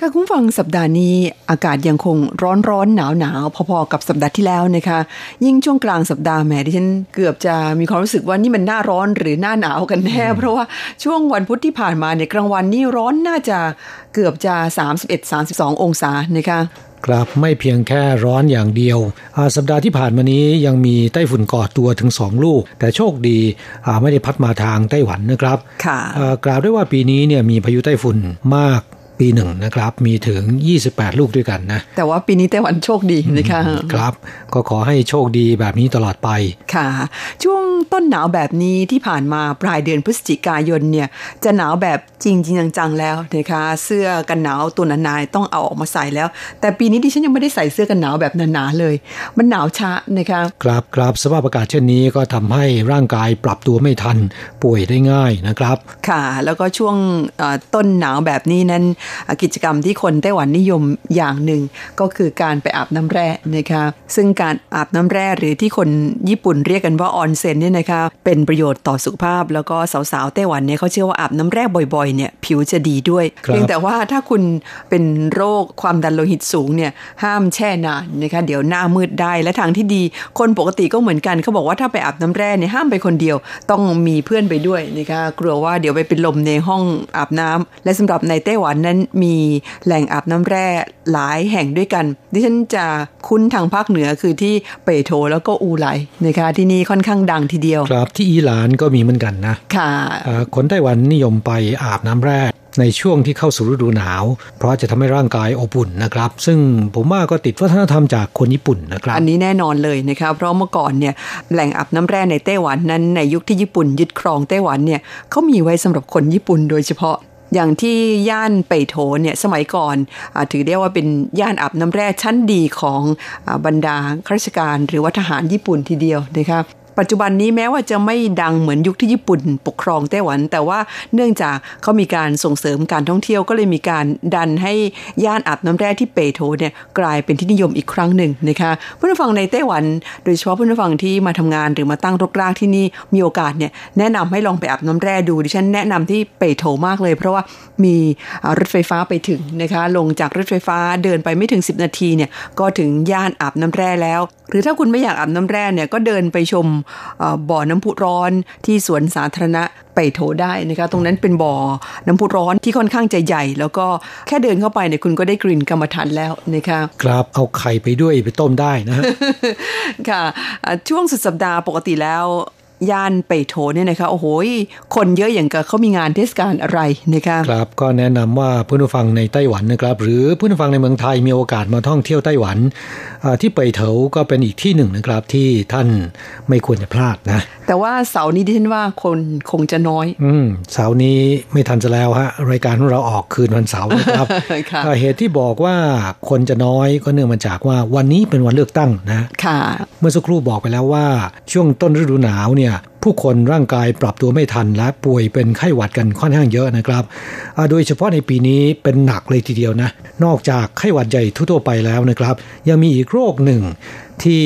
ค่ะคุณฟังสัปดาห์นี้อากาศยังคงร้อนร้อนหนาวหนาวพอๆกับสัปดาห์ที่แล้วนะคะ ยิ่งช่วงกลางสัปดาห์แหมดิฉันเกือบจะมีความรู้สึกว่านี่มันหน้าร้อนหรือหน้าหนาวกันแน่ เพราะว่าช่วงวันพุธที่ผ่านมาเนี่ยกลางวันนี่ร้อนน่าจะเกือบจะ 31-32 องศานะคะครับไม่เพียงแค่ร้อนอย่างเดียวอ่าสัปดาห์ที่ผ่านมานี้ยังมีไต้ฝุ่นก่อตัวถึง 2 ลูก แต่โชคดีอ่าไม่ได้พัดมาทางไต้หวันนะครับค่ะอ่ากล่าวได้ว่าปีนี้เนี่ยมีพายุไต้ฝุ่นมาก ปีหนึ่งนะครับ มีถึง 28 ลูกด้วยกันนะ แต่ว่าปีนี้ไต้หวันโชคดีนะคะครับ ก็ขอให้โชคดีแบบนี้ตลอดไปค่ะ ช่วงต้นหนาวแบบนี้ที่ผ่านมาปลายเดือนพฤศจิกายนเนี่ย จะหนาวแบบจริงจริงจังๆแล้วนะคะเสื้อกันหนาวตัวหนาๆต้องเอาออกมาใส่แล้ว แต่ปีนี้ดิฉันยังไม่ได้ใส่เสื้อกันหนาวแบบหนาๆเลย มันหนาวช้านะคะครับครับสภาพอากาศเช่นนี้ก็ทำให้ร่างกายปรับตัวไม่ทันป่วยได้ง่ายนะครับ ค่ะ แล้วก็ช่วงเอ่อต้นหนาวแบบนี้นั้นอะกิจกรรมที่คนไต้หวันนิยมอย่างหนึ่ง ก็คือการไปอาบน้ำแร่นะคะซึ่งการอาบน้ำแร่หรือที่คนญี่ปุ่นเรียกกันว่าออนเซ็นเนี่ยนะคะเป็นประโยชน์ต่อสุขภาพ แล้วก็สาวๆไต้หวันเนี่ยเขาเชื่อว่าอาบน้ำแร่บ่อยๆเนี่ยผิวจะดีด้วยครับเพียงแต่ว่าถ้าคุณเป็นโรคความดันโลหิตสูงเนี่ยห้ามแช่นานนะคะเดี๋ยวหน้ามืดได้และทางที่ดี คนปกติก็เหมือนกันเขาบอกว่าถ้าไปอาบน้ำแร่เนี่ยห้ามไปคนเดียว ต้องมีเพื่อนไปด้วยนะคะกลัวว่าเดี๋ยวไปเป็นลมในห้องอาบน้ำและสำหรับในไต้หวันนั้นมีแหล่งอาบน้ำแร่หลายแห่งด้วยกัน ดิฉันจะคุ้นทางภาคเหนือคือที่เปโตรแล้วก็อูไลนะคะที่นี่ค่อนข้างดังทีเดียว ครับที่อิหร่านก็มีเหมือนกันนะ ค่ะอ่าคนไต้หวันนิยมไปอาบน้ำแร่ในช่วงที่เข้าสู่ฤดูหนาว เพราะจะทำให้ร่างกายอบอุ่นนะครับ ซึ่งผมว่าก็ติดวัฒนธรรมจากคนญี่ปุ่นนะครับ อันนี้แน่นอนเลยนะคะเพราะเมื่อก่อนเนี่ยแหล่งอาบน้ำแร่ในไต้หวันนั้นในยุคที่ญี่ปุ่นยึดครองไต้หวันเนี่ยเขามีไว้สำหรับคนญี่ปุ่นโดยเฉพาะ อย่างที่ย่านเปโถเนี่ยสมัยก่อนอถือได้ว่าเป็นย่านอาบน้ำแร่ชั้นดีของอบรรดาข้าราชการ หรือว่าทหารญี่ปุ่นทีเดียวนะครับ ปัจจุบันนี้แม้ว่าจะไม่ดังเหมือนยุคที่ญี่ปุ่นปกครองไต้หวัน แต่ว่าเนื่องจากเขามีการส่งเสริมการท่องเที่ยวก็เลยมีการดันให้ย่านอาบน้ำแร่ที่เปโถเนี่ยกลายเป็นที่นิยมอีกครั้งหนึ่งนะคะผู้ฟังในไต้หวัน โดยเฉพาะผู้ฟังที่มาทำงานหรือมาตั้งรกรากที่นี่มีโอกาสเนี่ยแนะนำให้ลองไปอาบน้ำแร่ดูดิฉันแนะนำที่เปโถมากเลย เพราะว่ามีรถไฟฟ้าไปถึงนะคะลงจากรถไฟฟ้าเดินไปไม่ถึง 10 นาทีเนี่ยก็ถึงย่านอาบน้ำแร่แล้ว หรือถ้าคุณไม่อยากอาบน้ำแร่เนี่ยก็เดินไปชมเอ่อบ่อน้ำพุร้อนที่สวนสาธารณะไปโถได้นะคะตรงนั้นเป็นบ่อน้ำพุร้อนที่ค่อนข้างจะใหญ่ แล้วก็แค่เดินเข้าไปเนี่ยคุณก็ได้กลิ่นกรรมฐานแล้วนะคะครับเอาไข่ไปด้วยไปต้มได้นะฮะค่ะอ่าช่วงสุดสัปดาห์ปกติแล้ว ย่านเปโถเนี่ยนะคะโอ้โหคนเยอะอย่างกับเขามีงานเทศกาลอะไรนะคะครับก็แนะนำว่าเพื่อนผู้ฟังในไต้หวันนะครับ หรือเพื่อนผู้ฟังในเมืองไทยมีโอกาสมาท่องเที่ยวไต้หวันอ่าที่เป่ยเถาก็เป็นอีกที่หนึ่งนะครับที่ท่านไม่ควรจะพลาดนะ แต่ว่าเสาร์นี้ดิฉันว่าคนคงจะน้อย อืมเสาร์นี้ไม่ทันจะแล้วฮะรายการของเราออกคืนวันเสาร์นะครับค่ะอ่าเหตุที่บอกว่าคนจะน้อยก็เนื่องมาจากว่าวันนี้เป็นวันเลือกตั้งนะค่ะ เมื่อสักครู่บอกไปแล้วว่าช่วงต้นฤดูหนาวเนี่ยเนี่ยผู้คนร่างกายปรับตัวไม่ทันและป่วยเป็นไข้หวัดกันค่อนข้างเยอะนะครับ โดยเฉพาะในปีนี้เป็นหนักเลยทีเดียวนะ นอกจากไข้หวัดใหญ่ทั่วไปแล้วนะครับ ยังมีอีกโรคหนึ่งที่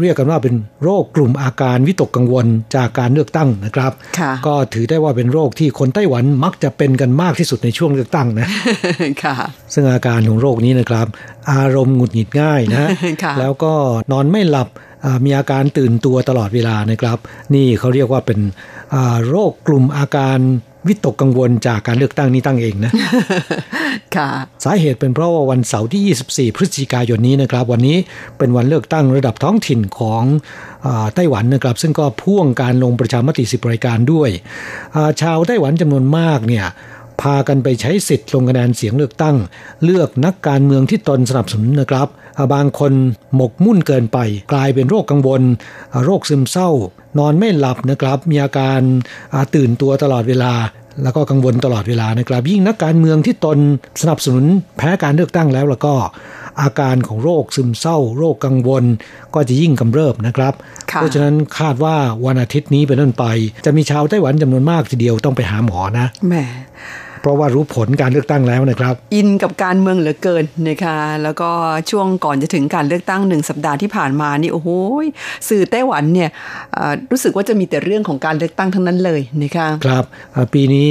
เรียกกันว่าเป็นโรคกลุ่มอาการวิตกกังวลจากการเลือกตั้งนะครับ ก็ถือได้ว่าเป็นโรคที่คนไต้หวันมักจะเป็นกันมากที่สุดในช่วงเลือกตั้งนะค่ะซึ่งอาการของโรคนี้นะครับ อารมณ์หงุดหงิดง่ายนะ แล้วก็นอนไม่หลับ มีอาการตื่นตัวตลอดเวลานะครับ นี่เขาเรียกว่าเป็นโรคกลุ่มอาการวิตกกังวลจากการเลือกตั้งนี้ตั้งเองนะ ค่ะ สาเหตุเป็นเพราะว่าวันเสาร์ที่ 24 พฤศจิกายนนี้นะครับ วันนี้เป็นวันเลือกตั้งระดับท้องถิ่นของไต้หวันนะครับ ซึ่งก็พ่วงการลงประชามติสิบรายการด้วย ชาวไต้หวันจำนวนมากเนี่ย พากันไปใช้สิทธิ์ลงคะแนนเสียงเลือกตั้ง เลือกนักการเมืองที่ตนสนับสนุนนะครับ บางคนหมกมุ่นเกินไป กลายเป็นโรคกังวล โรคซึมเศร้า นอนไม่หลับนะครับ มีอาการตื่นตัวตลอดเวลา แล้วก็กังวลตลอดเวลานะครับ ยิ่งนักการเมืองที่ตนสนับสนุนแพ้การเลือกตั้งแล้วแล้วก็ อาการของโรคซึมเศร้า โรคกังวล ก็จะยิ่งกำเริบนะครับ เพราะฉะนั้นคาดว่าวันอาทิตย์นี้เป็นต้นไป จะมีชาวไต้หวันจำนวนมากทีเดียวต้องไปหาหมอนะแหมเพราะว่ารู้ผลการเลือกตั้งแล้วนะครับ อินกับการเมืองเหลือเกินนะคะแล้วก็ช่วงก่อนจะถึงการเลือกตั้งหนึ่งสัปดาห์ที่ผ่านมานี่โอ้โหสื่อไต้หวันเนี่ยรู้สึกว่าจะมีแต่เรื่องของการเลือกตั้งทั้งนั้นเลยนะคะครับปีนี้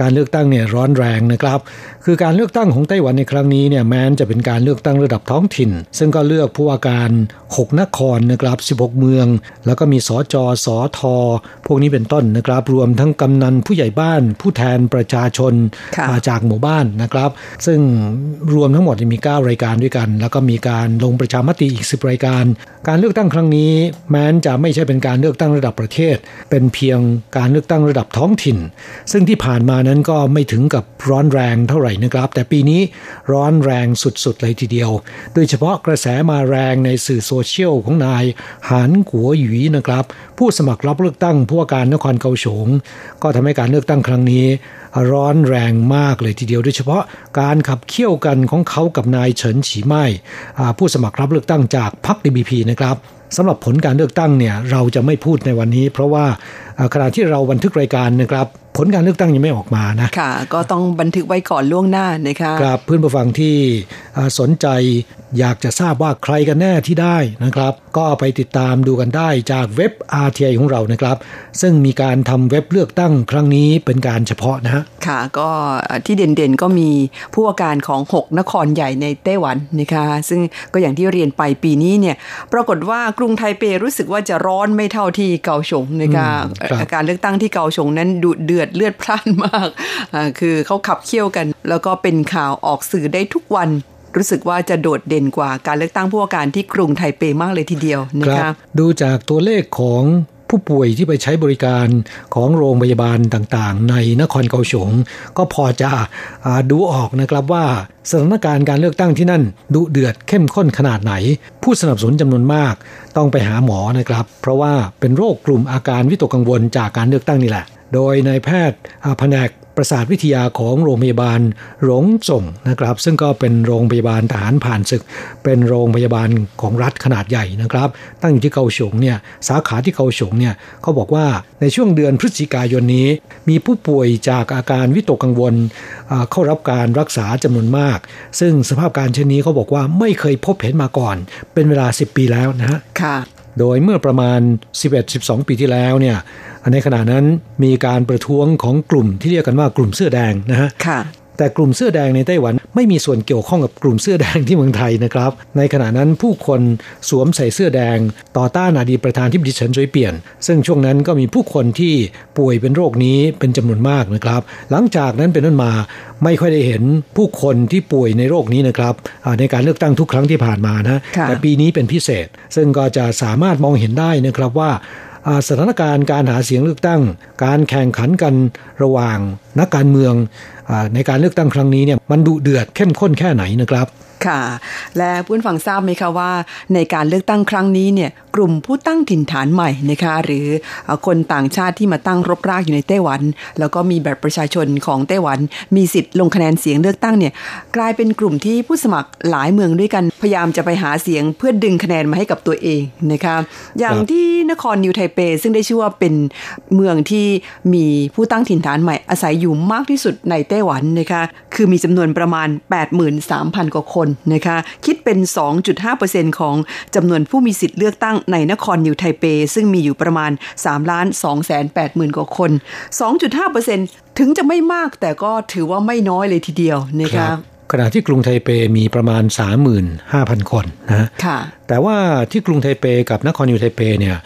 การเลือกตั้งเนี่ยร้อนแรงนะครับ คือการเลือกตั้งของไต้หวันในครั้งนี้เนี่ยแม้นจะเป็นการเลือกตั้งระดับท้องถิ่น ซึ่งก็เลือกผู้ว่าการ 6 นครนะครับ 16 เมือง แล้วก็มีสอจอสอทอ พวกนี้เป็นต้นนะครับ รวมทั้งกำนันผู้ใหญ่บ้าน ผู้แทนประชาชนจากหมู่บ้านนะครับ ซึ่งรวมทั้งหมดมี 9 รายการด้วยกัน แล้วก็มีการลงประชามติอีก 10 รายการ การเลือกตั้งครั้งนี้ แม้นจะไม่ใช่เป็นการเลือกตั้งระดับประเทศ เป็นเพียงการเลือกตั้งระดับท้องถิ่น ซึ่งที่ผ่านมานั้นก็ไม่ถึงกับร้อนแรงเท่าไหร่นะครับ แต่ปีนี้ร้อนแรงสุดๆเลยทีเดียว โดยเฉพาะกระแสมาแรงในสื่อโซเชียลของนายหานกัวหยีนะครับ ผู้สมัครรับเลือกตั้งผู้ว่าการนครเกาฉงก็ทำให้การเลือกตั้งครั้งนี้ ร้อนแรงมากเลยทีเดียวโดยเฉพาะการขับเคี่ยวกันของเขากับนายเฉินฉีไม้ผู้สมัครรับเลือกตั้งจากพรรคดีบีพีนะครับสำหรับผลการเลือกตั้งเนี่ยเราจะไม่พูดในวันนี้ เพราะว่าขณะที่เราบันทึกรายการนะครับ ผลการเลือกตั้งยังไม่ออกมานะค่ะ ก็ต้องบันทึกไว้ก่อนล่วงหน้านะคะครับเพื่อนผู้ฟังที่สนใจอยากจะทราบว่าใครกันแน่ที่ได้นะครับ ก็ไปติดตามดูกันได้จากเว็บ RTI ของเรานะครับ ซึ่งมีการทำเว็บเลือกตั้งครั้งนี้เป็นการเฉพาะนะฮะค่ะ ก็ที่เด่นๆก็มีผู้ว่าการของ 6 นครใหญ่ในไต้หวันนะคะซึ่งก็อย่างที่เรียนไปปีนี้เนี่ยปรากฏว่ากรุงไทเปรู้สึกว่าจะร้อนไม่เท่าที่เกาฉงนะคะการเลือกตั้งที่เกาฉงนั้นดุเดือดเลือดพล่านมาก คือเขาขับเคี่ยวกัน แล้วก็เป็นข่าวออกสื่อได้ทุกวัน รู้สึกว่าจะโดดเด่นกว่าการเลือกตั้งผู้ว่าการที่กรุงไทเปมากเลยทีเดียวนะคะดูจากตัวเลขของผู้ป่วยที่ไปใช้บริการของโรงพยาบาลต่างๆ ในนครเกาสงก็พอจะอดูออกนะครับว่าสถานการณ์การเลือกตั้งที่นั่นดุเดือดเข้มข้นขนาดไหน ผู้สนับสนุนจำนวนมาก ต้องไปหาหมอนะครับ เพราะว่าเป็นโรคกลุ่มอาการวิตกกังวลจากการเลือกตั้งนี่แหละ โดยนายแพทย์แผนกประสาทวิทยาของโรงพยาบาลหลงส่งนะครับ ซึ่งก็เป็นโรงพยาบาลทหารผ่านศึก เป็นโรงพยาบาลของรัฐขนาดใหญ่นะครับ ตั้งอยู่ที่เกาฉงเนี่ยสาขาที่เกาฉงเนี่ยเขาบอกว่าในช่วงเดือนพฤศจิกายนนี้ มีผู้ป่วยจากอาการวิตกกังวล เข้ารับการรักษาจำนวนมาก ซึ่งสภาพการเช่นนี้เขาบอกว่าไม่เคยพบเห็นมาก่อน เป็นเวลา 10 ปีแล้วนะฮะค่ะโดยเมื่อประมาณ 11-12 ปีที่แล้วเนี่ย ในขณะนั้นมีการประท้วงของกลุ่มที่เรียกกันว่ากลุ่มเสื้อแดงนะฮะแต่กลุ่มเสื้อแดงในไต้หวันไม่มีส่วนเกี่ยวข้องกับกลุ่มเสื้อแดงที่เมืองไทยนะครับ ในขณะนั้นผู้คนสวมใส่เสื้อแดง ต่อต้านอดีตประธานที่ดิฉันจวยเปลี่ยน ซึ่งช่วงนั้นก็มีผู้คนที่ป่วยเป็นโรคนี้เป็นจำนวนมากนะครับ หลังจากนั้นเป็นต้นมาไม่ค่อยได้เห็นผู้คนที่ป่วยในโรคนี้นะครับในการเลือกตั้งทุกครั้งที่ผ่านมานะแต่ปีนี้เป็นพิเศษ ซึ่งก็จะสามารถมองเห็นได้นะครับว่า สถานการณ์การหาเสียงเลือกตั้ง การแข่งขันกันระหว่างนักการเมืองอในการเลือกตั้งครั้งนี้เนี่ยมันดุเดือดเข้มข้นแค่ไหนนะครับ ค่ะ และผู้ฟังทราบไหมคะว่า ในการเลือกตั้งครั้งนี้เนี่ยกลุ่มผู้ตั้งถิ่นฐานใหม่นะคะหรือคนต่างชาติที่มาตั้งรกรากอยู่ในไต้หวัน แล้วก็มีแบบประชาชนของไต้หวัน มีสิทธิ์ลงคะแนนเสียงเลือกตั้งเนี่ยกลายเป็นกลุ่มที่ผู้สมัครหลายเมืองด้วยกัน พยายามจะไปหาเสียงเพื่อดึงคะแนนมาให้กับตัวเองนะคะอย่างที่นครนิวไทเป ซึ่งได้ชื่อว่าเป็นเมืองที่มีผู้ตั้งถิ่นฐานใหม่อาศัยอยู่มากที่สุดในไต้หวันนะคะคือมีจำนวนประมาณ 83,000 กว่าคนนะคะ คิดเป็น 2.5%ของจำนวนผู้มีสิทธิ์เลือกตั้งในนครนิวไทเป ซึ่งมีอยู่ประมาณ3ล้าน2แสน8หมื่นกว่าคน 2.5%ถึงจะไม่มากแต่ก็ถือว่าไม่น้อยเลยทีเดียวนะคะขณะที่กรุงไทเปมีประมาณ 35,000 คนนะค่ะแต่ว่าที่กรุงไทเปกับนครนิวไทเปเนี่ย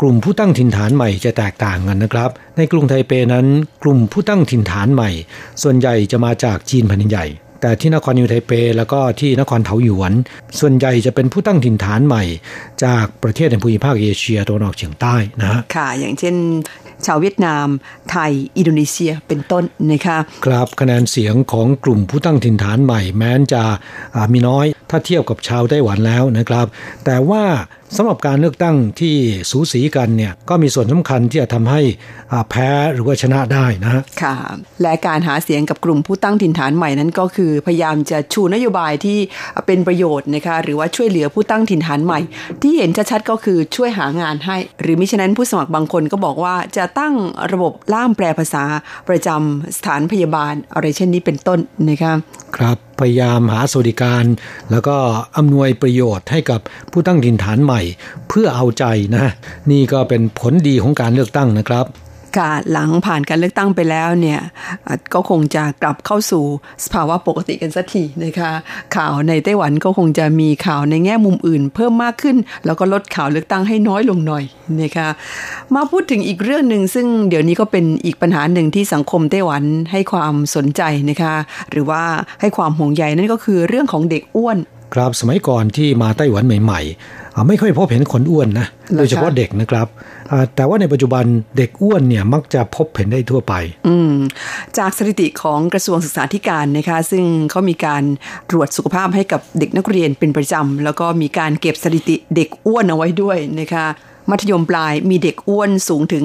กลุ่มผู้ตั้งถิ่นฐานใหม่จะแตกต่างกันนะครับ ในกรุงไทเปนั้นกลุ่มผู้ตั้งถิ่นฐานใหม่ ส่วนใหญ่จะมาจากจีนแผ่นใหญ่ แต่ที่นครนิวไทเป แล้วก็ที่นครเทาหยวน ส่วนใหญ่จะเป็นผู้ตั้งถิ่นฐานใหม่ จากประเทศในภูมิภาคเอเชียตะวันออกเฉียงใต้นะค่ะ อย่างเช่น ชาวเวียดนาม ไทย อินโดนีเซียเป็นต้นนะคะครับคะแนนเสียงของกลุ่มผู้ตั้งถิ่นฐานใหม่แม้นจะมีน้อย ถ้าเทียบกับชาวไต้หวันแล้วนะครับ แต่ว่าสำหรับการเลือกตั้งที่สูสีกันเนี่ยก็มีส่วนสำคัญที่จะทำให้แพ้หรือว่าชนะได้นะค่ะ และการหาเสียงกับกลุ่มผู้ตั้งถิ่นฐานใหม่นั้นก็คือ พยายามจะชูนโยบายที่เป็นประโยชน์นะคะหรือว่าช่วยเหลือผู้ตั้งถิ่นฐานใหม่ ที่เห็นชัดๆก็คือช่วยหางานให้ หรือมิฉะนั้นผู้สมัครบางคนก็บอกว่าจะตั้งระบบล่ามแปลภาษาประจำสถานพยาบาลอะไรเช่นนี้เป็นต้นนะคะครับพยายามหาสวัสดิการ แล้วก็อำนวยประโยชน์ให้กับผู้ตั้งถิ่นฐานใหม่ เพื่อเอาใจนะ นี่ก็เป็นผลดีของการเลือกตั้งนะครับ ค่ะ หลังผ่านการเลือกตั้งไปแล้วเนี่ยก็คงจะกลับเข้าสู่สภาวะปกติกันสักทีนะคะ ข่าวในไต้หวันก็คงจะมีข่าวในแง่มุมอื่น เพิ่มมากขึ้น แล้วก็ลดข่าวเลือกตั้งให้น้อยลงหน่อยนะคะมาพูดถึงอีกเรื่องหนึ่งซึ่งเดี๋ยวนี้ก็เป็นอีกปัญหาหนึ่งที่สังคมไต้หวันให้ความสนใจนะคะ หรือว่าให้ความห่วงใยนั่นก็คือเรื่องของเด็กอ้วน ครับสมัยก่อนที่มาไต้หวันใหม่ๆ ไม่ค่อยพบเห็นคนอ้วนนะโดยเฉพาะเด็กนะครับ แต่ว่าในปัจจุบันเด็กอ้วนเนี่ยมักจะพบเห็นได้ทั่วไปอืมจากสถิติของกระทรวงศึกษาธิการนะคะ ซึ่งเขามีการตรวจสุขภาพให้กับเด็กนักเรียนเป็นประจำแล้วก็มีการเก็บสถิติเด็กอ้วนเอาไว้ด้วยนะคะมัธยมปลายมีเด็กอ้วนสูงถึง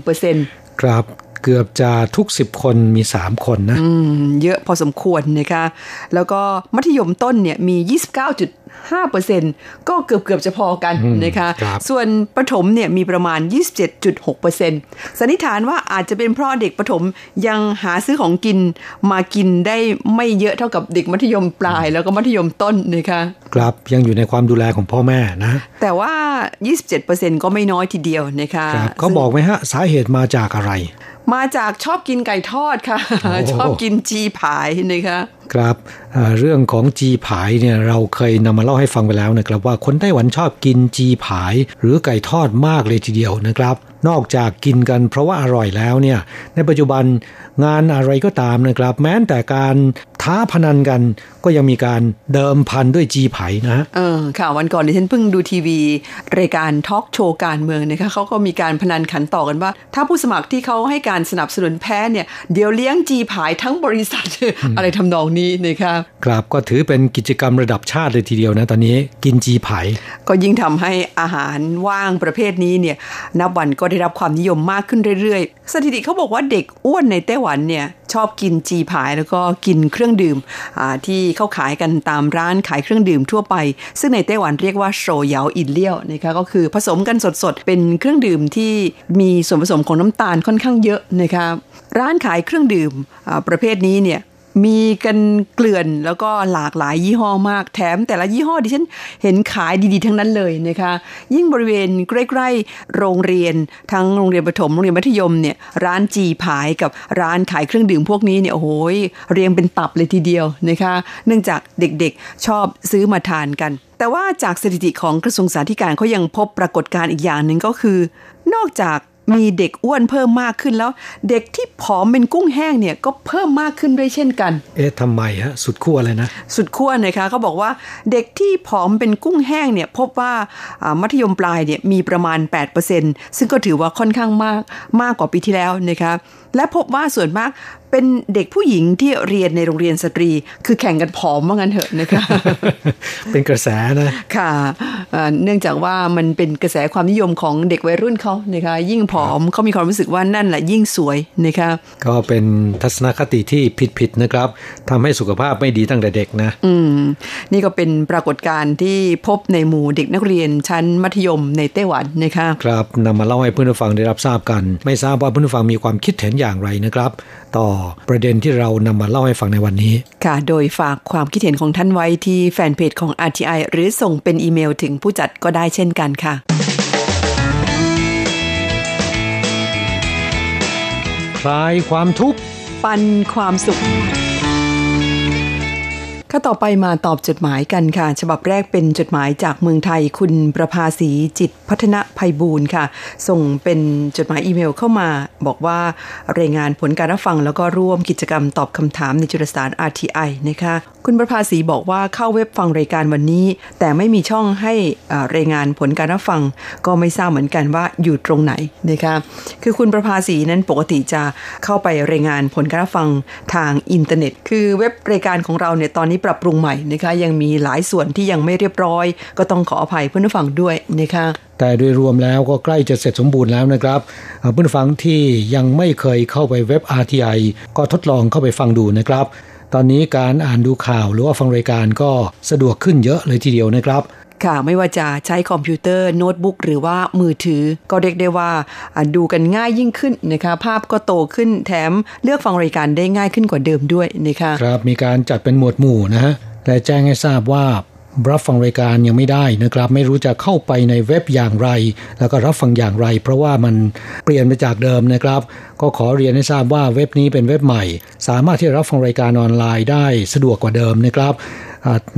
30.51%ครับ เกือบจะทุกสิบคนมีสามคนนะเยอะพอสมควรนะคะแล้วก็มัธยมต้นเนี่ยมี 29.5%ก็เกือบเกือบจะพอกันนะคะคส่วนประถมเนี่ยมีประมาณ 27.6%สันนิษฐานว่าอาจจะเป็นเพราะเด็กประถมยังหาซื้อของกินมากินได้ไม่เยอะเท่ากับเด็กมัธยมปลาย แล้วก็มัธยมต้นนะคะครับยังอยู่ในความดูแลของพ่อแม่นะ แต่ว่า 27%ก็ไม่น้อยทีเดียวนะคะเขาบอกไหมฮะสาเหตุมาจากอะไร มาจากชอบกินไก่ทอดค่ะ ชอบกินจีผายนะคะครับเรื่องของจีผายเนี่ยเราเคยนำมาเล่าให้ฟังไปแล้วนะครับ ว่าคนไต้หวันชอบกินจีผาย หรือไก่ทอดมากเลยทีเดียวนะครับ นอกจากกินกันเพราะว่าอร่อยแล้วเนี่ยในปัจจุบันงานอะไรก็ตามนะครับ แม้แต่การท้าพนันกันก็ยังมีการเดิมพันด้วยจีไผ่นะเออค่ะวันก่อนดิฉันเพิ่งดูทีวี รายการทอล์กโชว์การเมืองนะคะเขาก็มีการพนันขันต่อกันว่า ถ้าผู้สมัครที่เขาให้การสนับสนุนแพ้เนี่ยเดี๋ยวเลี้ยงจีผายทั้งบริษัทอะไรทำนองนี้นะคะครับก็ถือเป็นกิจกรรมระดับชาติเลยทีเดียวนะตอนนี้กินจีผายก็ยิ่งทำให้อาหารว่างประเภทนี้เนี่ยนับวันก็ได้รับความนิยมมากขึ้นเรื่อยๆ สถิติเขาบอกว่าเด็กอ้วนในไต้หวันเนี่ยชอบกินจีผายแล้วก็กินเครื่องดื่มที่เข้าขายกันตามร้านขายเครื่องดื่มทั่วไป ซึ่งในไต้หวันเรียกว่าโชเหยาอินเลี้ยวนะคะก็คือผสมกันสดๆ เป็นเครื่องดื่มที่มีส่วนผสมของน้ำตาลค่อนข้างเยอะนะคะร้านขายเครื่องดื่มประเภทนี้เนี่ย มีกันเกลื่อน แล้วก็หลากหลายยี่ห้อมากแถม แต่ละยี่ห้อดิฉันเห็นขายดีๆ ทั้งนั้นเลยนะคะยิ่งบริเวณใกล้ๆโรงเรียนทั้งโรงเรียนประถมโรงเรียนมัธยมเนี่ยร้านจีผายกับร้านขายเครื่องดื่มพวกนี้เนี่ยโอ้โหเรียงเป็นตับเลยทีเดียวนะคะเนื่องจากเด็กๆชอบซื้อมาทานกัน แต่ว่าจากสถิติของกระทรวงสาธารณสุขเขายังพบปรากฏการณ์อีกอย่างหนึ่งก็คือ นอกจาก มีเด็กอ้วนเพิ่มมากขึ้นแล้ว เด็กที่ผอมเป็นกุ้งแห้งเนี่ยก็เพิ่มมากขึ้นด้วยเช่นกัน เอ๊ะทำไมฮะสุดขั้วเลยนะ สุดขั้วนะคะเขาบอกว่าเด็กที่ผอมเป็นกุ้งแห้งเนี่ยพบว่ามัธยมปลายเนี่ยมีประมาณ 8%ซึ่งก็ถือว่าค่อนข้างมากมากกว่าปีที่แล้วนะคะและพบว่าส่วนมากเป็นเด็กผู้หญิงที่เรียนในโรงเรียนสตรี คือแข่งกันผอมว่างั้นเถอะนะคะ เป็นกระแสนะ ค่ะ เนื่องจากว่ามันเป็นกระแสความนิยมของเด็กวัยรุ่นเขานะคะ ยิ่งผอมเขามีความรู้สึกว่านั่นแหละยิ่งสวยนะคะก็เป็นทัศนคติที่ผิดๆนะครับทำให้สุขภาพไม่ดีตั้งแต่เด็กนะ อืม นี่ก็เป็นปรากฏการณ์ที่พบในหมู่เด็กนักเรียนชั้นมัธยมในไต้หวันนะคะ ครับนำมาเล่าให้เพื่อนผู้ฟังได้รับทราบกัน ไม่ทราบว่าเพื่อนผู้ฟังมีความคิดเห็นอย่างไรนะครับต่อประเด็นที่เรานำมาเล่าให้ฟังในวันนี้ ค่ะ โดยฝากความคิดเห็นของท่านไว้ที่แฟนเพจของ RTI หรือส่งเป็นอีเมลถึงผู้จัดก็ได้เช่นกันค่ะ คลายความทุกข์ปันความสุข ข้าต่อไปมาตอบจดหมายกันค่ะ ฉบับแรกเป็นจดหมายจากเมืองไทยคุณประภาสีจิตพัฒนภัยบูรณ์ค่ะ ส่งเป็นจดหมายอีเมลเข้ามา บอกว่ารายงานผลการรับฟังแล้วก็ร่วมกิจกรรมตอบคำถามในจุลสาร RTI นะคะ คุณประภาสีบอกว่าเข้าเว็บฟังรายการวันนี้ แต่ไม่มีช่องให้รายงานผลการรับฟัง ก็ไม่ทราบเหมือนกันว่าอยู่ตรงไหนนะคะคือคุณประภาสีนั้นปกติจะเข้าไปรายงานผลการรับฟังทางอินเทอร์เน็ต คือเว็บรายการของเราเนี่ยตอนนี้ปรับปรุงใหม่นะคะยังมีหลายส่วนที่ยังไม่เรียบร้อย ก็ต้องขออภัยเพื่อนผู้ฟังด้วยนะคะแต่โดยรวมแล้วก็ใกล้จะเสร็จสมบูรณ์แล้วนะครับเพื่อนฟังที่ยังไม่เคยเข้าไปเว็บ RTI ก็ทดลองเข้าไปฟังดูนะครับ ตอนนี้การอ่านดูข่าวหรือว่าฟังรายการก็สะดวกขึ้นเยอะเลยทีเดียวนะครับ ค่ะไม่ว่าจะใช้คอมพิวเตอร์โน้ตบุ๊กหรือว่ามือถือ ก็เรียกได้ว่าดูกันง่ายยิ่งขึ้นนะคะ ภาพก็โตขึ้นแถมเลือกฟังรายการได้ง่ายขึ้นกว่าเดิมด้วยนะคะครับมีการจัดเป็นหมวดหมู่นะฮะและแจ้งให้ทราบว่ารับฟังรายการยังไม่ได้นะครับ ไม่รู้จะเข้าไปในเว็บอย่างไร แล้วก็รับฟังอย่างไร เพราะว่ามันเปลี่ยนไปจากเดิมนะครับ ก็ขอเรียนให้ทราบว่าเว็บนี้เป็นเว็บใหม่ สามารถที่จะรับฟังรายการออนไลน์ได้สะดวกกว่าเดิมนะครับ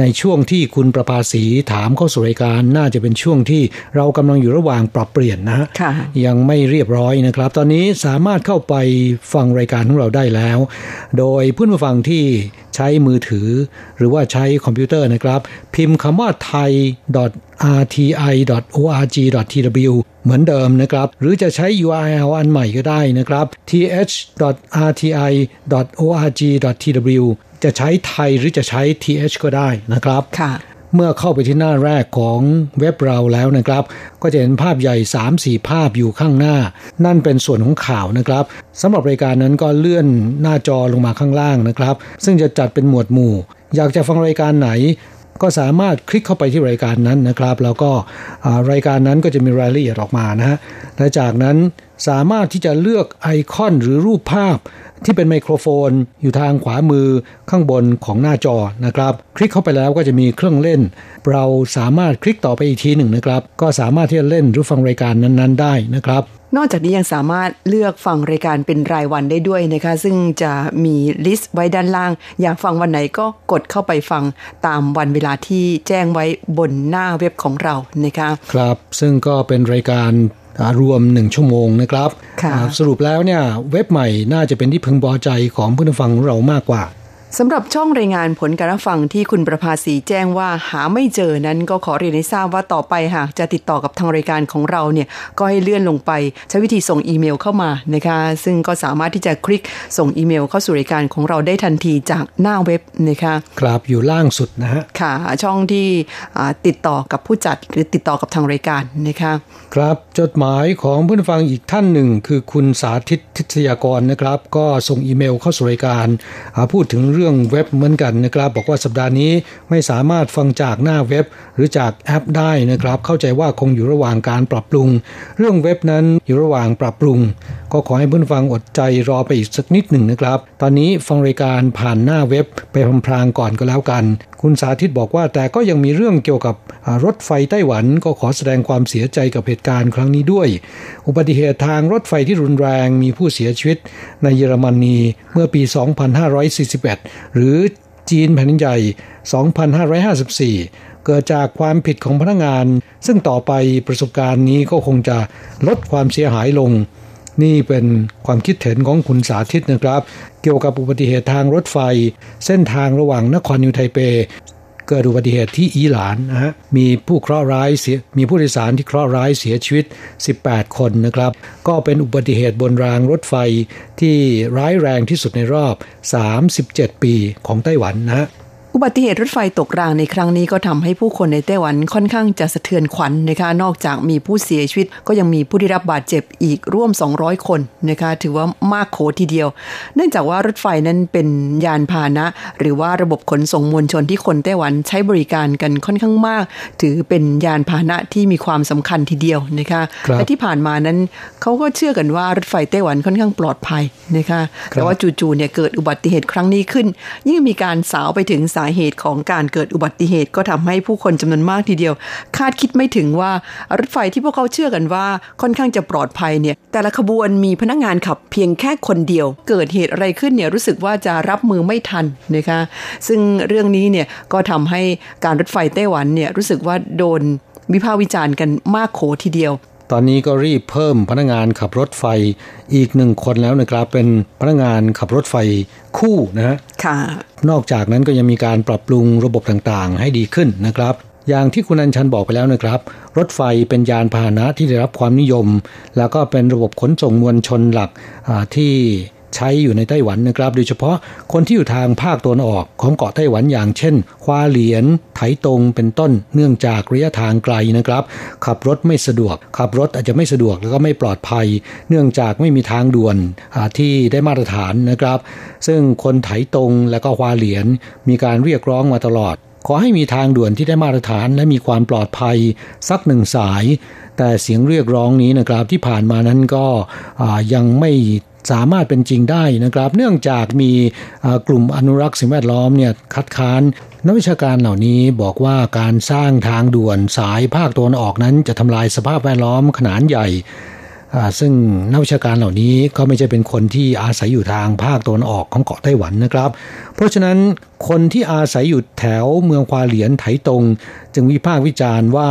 ในช่วงที่คุณประภาสีถามเข้าสู่รายการน่าจะเป็นช่วงที่เรากำลังอยู่ระหว่างปรับเปลี่ยนนะยังไม่เรียบร้อยนะครับ ตอนนี้สามารถเข้าไปฟังรายการของเราได้แล้ว โดยเพื่อนผู้ฟังที่ใช้มือถือ หรือว่าใช้คอมพิวเตอร์นะครับ พิมพ์คำว่า thai rti.org.tw เหมือนเดิมนะครับ หรือจะใช้ URL อันใหม่ก็ได้นะครับ th.rti.org.tw จะใช้ไทยหรือจะใช้ th ก็ได้นะครับค่ะเมื่อเข้าไปที่หน้าแรกของเว็บเราแล้วนะครับ ก็จะเห็นภาพใหญ่ 3-4 ภาพอยู่ข้างหน้า นั่นเป็นส่วนของข่าวนะครับสำหรับรายการนั้นก็เลื่อนหน้าจอลงมาข้างล่างนะครับ ซึ่งจะจัดเป็นหมวดหมู่ อยากจะฟังรายการไหน ก็สามารถคลิกเข้าไปที่รายการนั้นนะครับ แล้วก็รายการนั้นก็จะมีรายละเอียดออกมานะฮะและจากนั้นสามารถที่จะเลือกไอคอนหรือรูปภาพ ที่เป็นไมโครโฟน อยู่ทางขวามือข้างบนของหน้าจอนะครับ คลิกเข้าไปแล้วก็จะมีเครื่องเล่น เราสามารถคลิกต่อไปอีกทีหนึ่งนะครับ ก็สามารถที่จะเล่นหรือฟังรายการนั้นๆ ได้นะครับนอกจากนี้ยังสามารถเลือกฟังรายการเป็นรายวันได้ด้วยนะคะ ซึ่งจะมีลิสต์ไว้ด้านล่าง อยากฟังวันไหนก็กดเข้าไปฟังตามวันเวลาที่แจ้งไว้บนหน้าเว็บของเรานะคะ ครับ ซึ่งก็เป็นรายการ รวมหนึ่งชั่วโมงนะครับ สรุปแล้วเนี่ยเว็บใหม่น่าจะเป็นที่พึงพอใจของผู้ฟังเรามากกว่า สำหรับช่องรายงานผลการฟังที่คุณประภาสีแจ้งว่าหาไม่เจอนั้นก็ขอเรียนให้ทราบว่าต่อไปหากจะติดต่อกับทางรายการของเราเนี่ยก็ให้เลื่อนลงไป ใช้วิธีส่งอีเมลเข้ามานะคะซึ่งก็สามารถที่จะคลิกส่งอีเมลเข้าสู่รายการของเราได้ทันทีจากหน้าเว็บนะคะครับอยู่ล่างสุดนะฮะค่ะ ช่องที่ติดต่อกับผู้จัดหรือติดต่อกับทางรายการนะคะครับจดหมายของผู้ฟังอีกท่านหนึ่ง คือคุณสาธิตทิศยากรนะครับ ก็ส่งอีเมลเข้าสู่รายการพูดถึงเรื่องเว็บเหมือนกันนะครับบอกว่าสัปดาห์นี้ไม่สามารถฟังจากหน้าเว็บหรือจากแอปได้นะครับ เข้าใจว่าคงอยู่ระหว่างการปรับปรุง เรื่องเว็บนั้นอยู่ระหว่างปรับปรุง ก็ขอให้เพื่อนฟังอดใจรอไปอีกสักนิดหนึ่งนะครับ ตอนนี้ฟังรายการผ่านหน้าเว็บไปพลางๆก่อนก็แล้วกัน คุณสาธิตบอกว่าแต่ก็ยังมีเรื่องเกี่ยวกับรถไฟไต้หวัน ก็ขอแสดงความเสียใจกับเหตุการณ์ครั้งนี้ด้วย อุบัติเหตุทางรถไฟที่รุนแรงมีผู้เสียชีวิต ในเยอรมนีเมื่อปี 2541 หรือจีนแผ่นใหญ่ 2554 เกิดจากความผิดของพนักงาน ซึ่งต่อไปประสบการณ์นี้ก็คงจะลดความเสียหายลง นี่เป็นความคิดเห็นของคุณสาธิตนะครับ เกี่ยวกับอุบัติเหตุทางรถไฟ เส้นทางระหว่างนครนิวไทเป เกิดอุบัติเหตุที่อิหร่านนะฮะมีผู้เคราะห์ร้ายเสียมีผู้โดยสารที่เคราะห์ร้ายเสียชีวิต 18 คนนะครับ ก็เป็นอุบัติเหตุบนรางรถไฟที่ร้ายแรงที่สุดในรอบ 37 ปีของไต้หวันนะฮะ อุบัติเหตุรถไฟตกรางในครั้งนี้ก็ทำให้ผู้คนในไต้หวันค่อนข้างจะสะเทือนขวัญนนะคะ นอกจากมีผู้เสียชีวิต ก็ยังมีผู้ได้รับบาดเจ็บอีกร่วม 200 คนนะคะ ถือว่ามากโขทีเดียว เนื่องจากว่ารถไฟนั้นเป็นยานพาหนะ หรือว่าระบบขนส่งมวลชนที่คนไต้หวันใช้บริการกันค่อนข้างมาก ถือเป็นยานพาหนะที่มีความสำคัญทีเดียวนะคะและที่ผ่านมานั้นเขาก็เชื่อกันว่ารถไฟไต้หวันค่อนข้างปลอดภัยนะคะแต่ว่าจู่ๆเนี่ยเกิดอุบัติเหตุครั้งนี้ขึ้น ยิ่งมีการสาวไปถึงสาเหตุของการเกิดอุบัติเหตุก็ทำให้ผู้คนจำนวนมากทีเดียว คาดคิดไม่ถึงว่ารถไฟที่พวกเขาเชื่อกันว่าค่อนข้างจะปลอดภัยเนี่ย แต่ละขบวนมีพนักงานขับเพียงแค่คนเดียว เกิดเหตุอะไรขึ้นเนี่ยรู้สึกว่าจะรับมือไม่ทันนะคะ ซึ่งเรื่องนี้เนี่ยก็ทำให้การรถไฟไต้หวันเนี่ยรู้สึกว่าโดนวิพากษ์วิจารณ์กันมากโขทีเดียว ตอนนี้ก็รีบเพิ่มพนักงานขับรถไฟอีกหนึ่งคนแล้วนะครับเป็นพนักงานขับรถไฟคู่นะฮะค่ะนอกจากนั้นก็ยังมีการปรับปรุงระบบต่างๆ ให้ดีขึ้นนะครับ อย่างที่คุณอัญชันบอกไปแล้วนะครับ รถไฟเป็นยานพาหนะที่ได้รับความนิยม แล้วก็เป็นระบบขนส่งมวลชนหลักที่ ใช้อยู่ในไต้หวันนะครับ โดยเฉพาะคนที่อยู่ทางภาคตะวันออกของเกาะไต้หวันอย่างเช่น ควาเหลียน ไถตงเป็นต้น เนื่องจากระยะทางไกลนะครับ ขับรถไม่สะดวก ขับรถอาจจะไม่สะดวกแล้วก็ไม่ปลอดภัย เนื่องจากไม่มีทางด่วนที่ได้มาตรฐานนะครับ ซึ่งคนไถตงและก็ควาเหลียนมีการเรียกร้องมาตลอดขอให้มีทางด่วนที่ได้มาตรฐานและมีความปลอดภัยสักหนึ่งสาย แต่เสียงเรียกร้องนี้นะครับที่ผ่านมานั้นก็ยังไม่ สามารถเป็นจริงได้นะครับ เนื่องจากมีกลุ่มอนุรักษ์สิ่งแวดล้อมเนี่ยคัดค้านนักวิชาการเหล่านี้บอกว่าการสร้างทางด่วนสายภาคตะวันออกนั้น จะทำลายสภาพแวดล้อมขนาดใหญ่ซึ่งนักวิชาการเหล่านี้ก็ไม่ใช่เป็นคนที่อาศัยอยู่ทางภาคตะวันออกของเกาะไต้หวันนะครับ เพราะฉะนั้นคนที่อาศัยอยู่แถวเมืองควาเหลียนไถตง จึงวิพากษ์วิจารณ์ว่า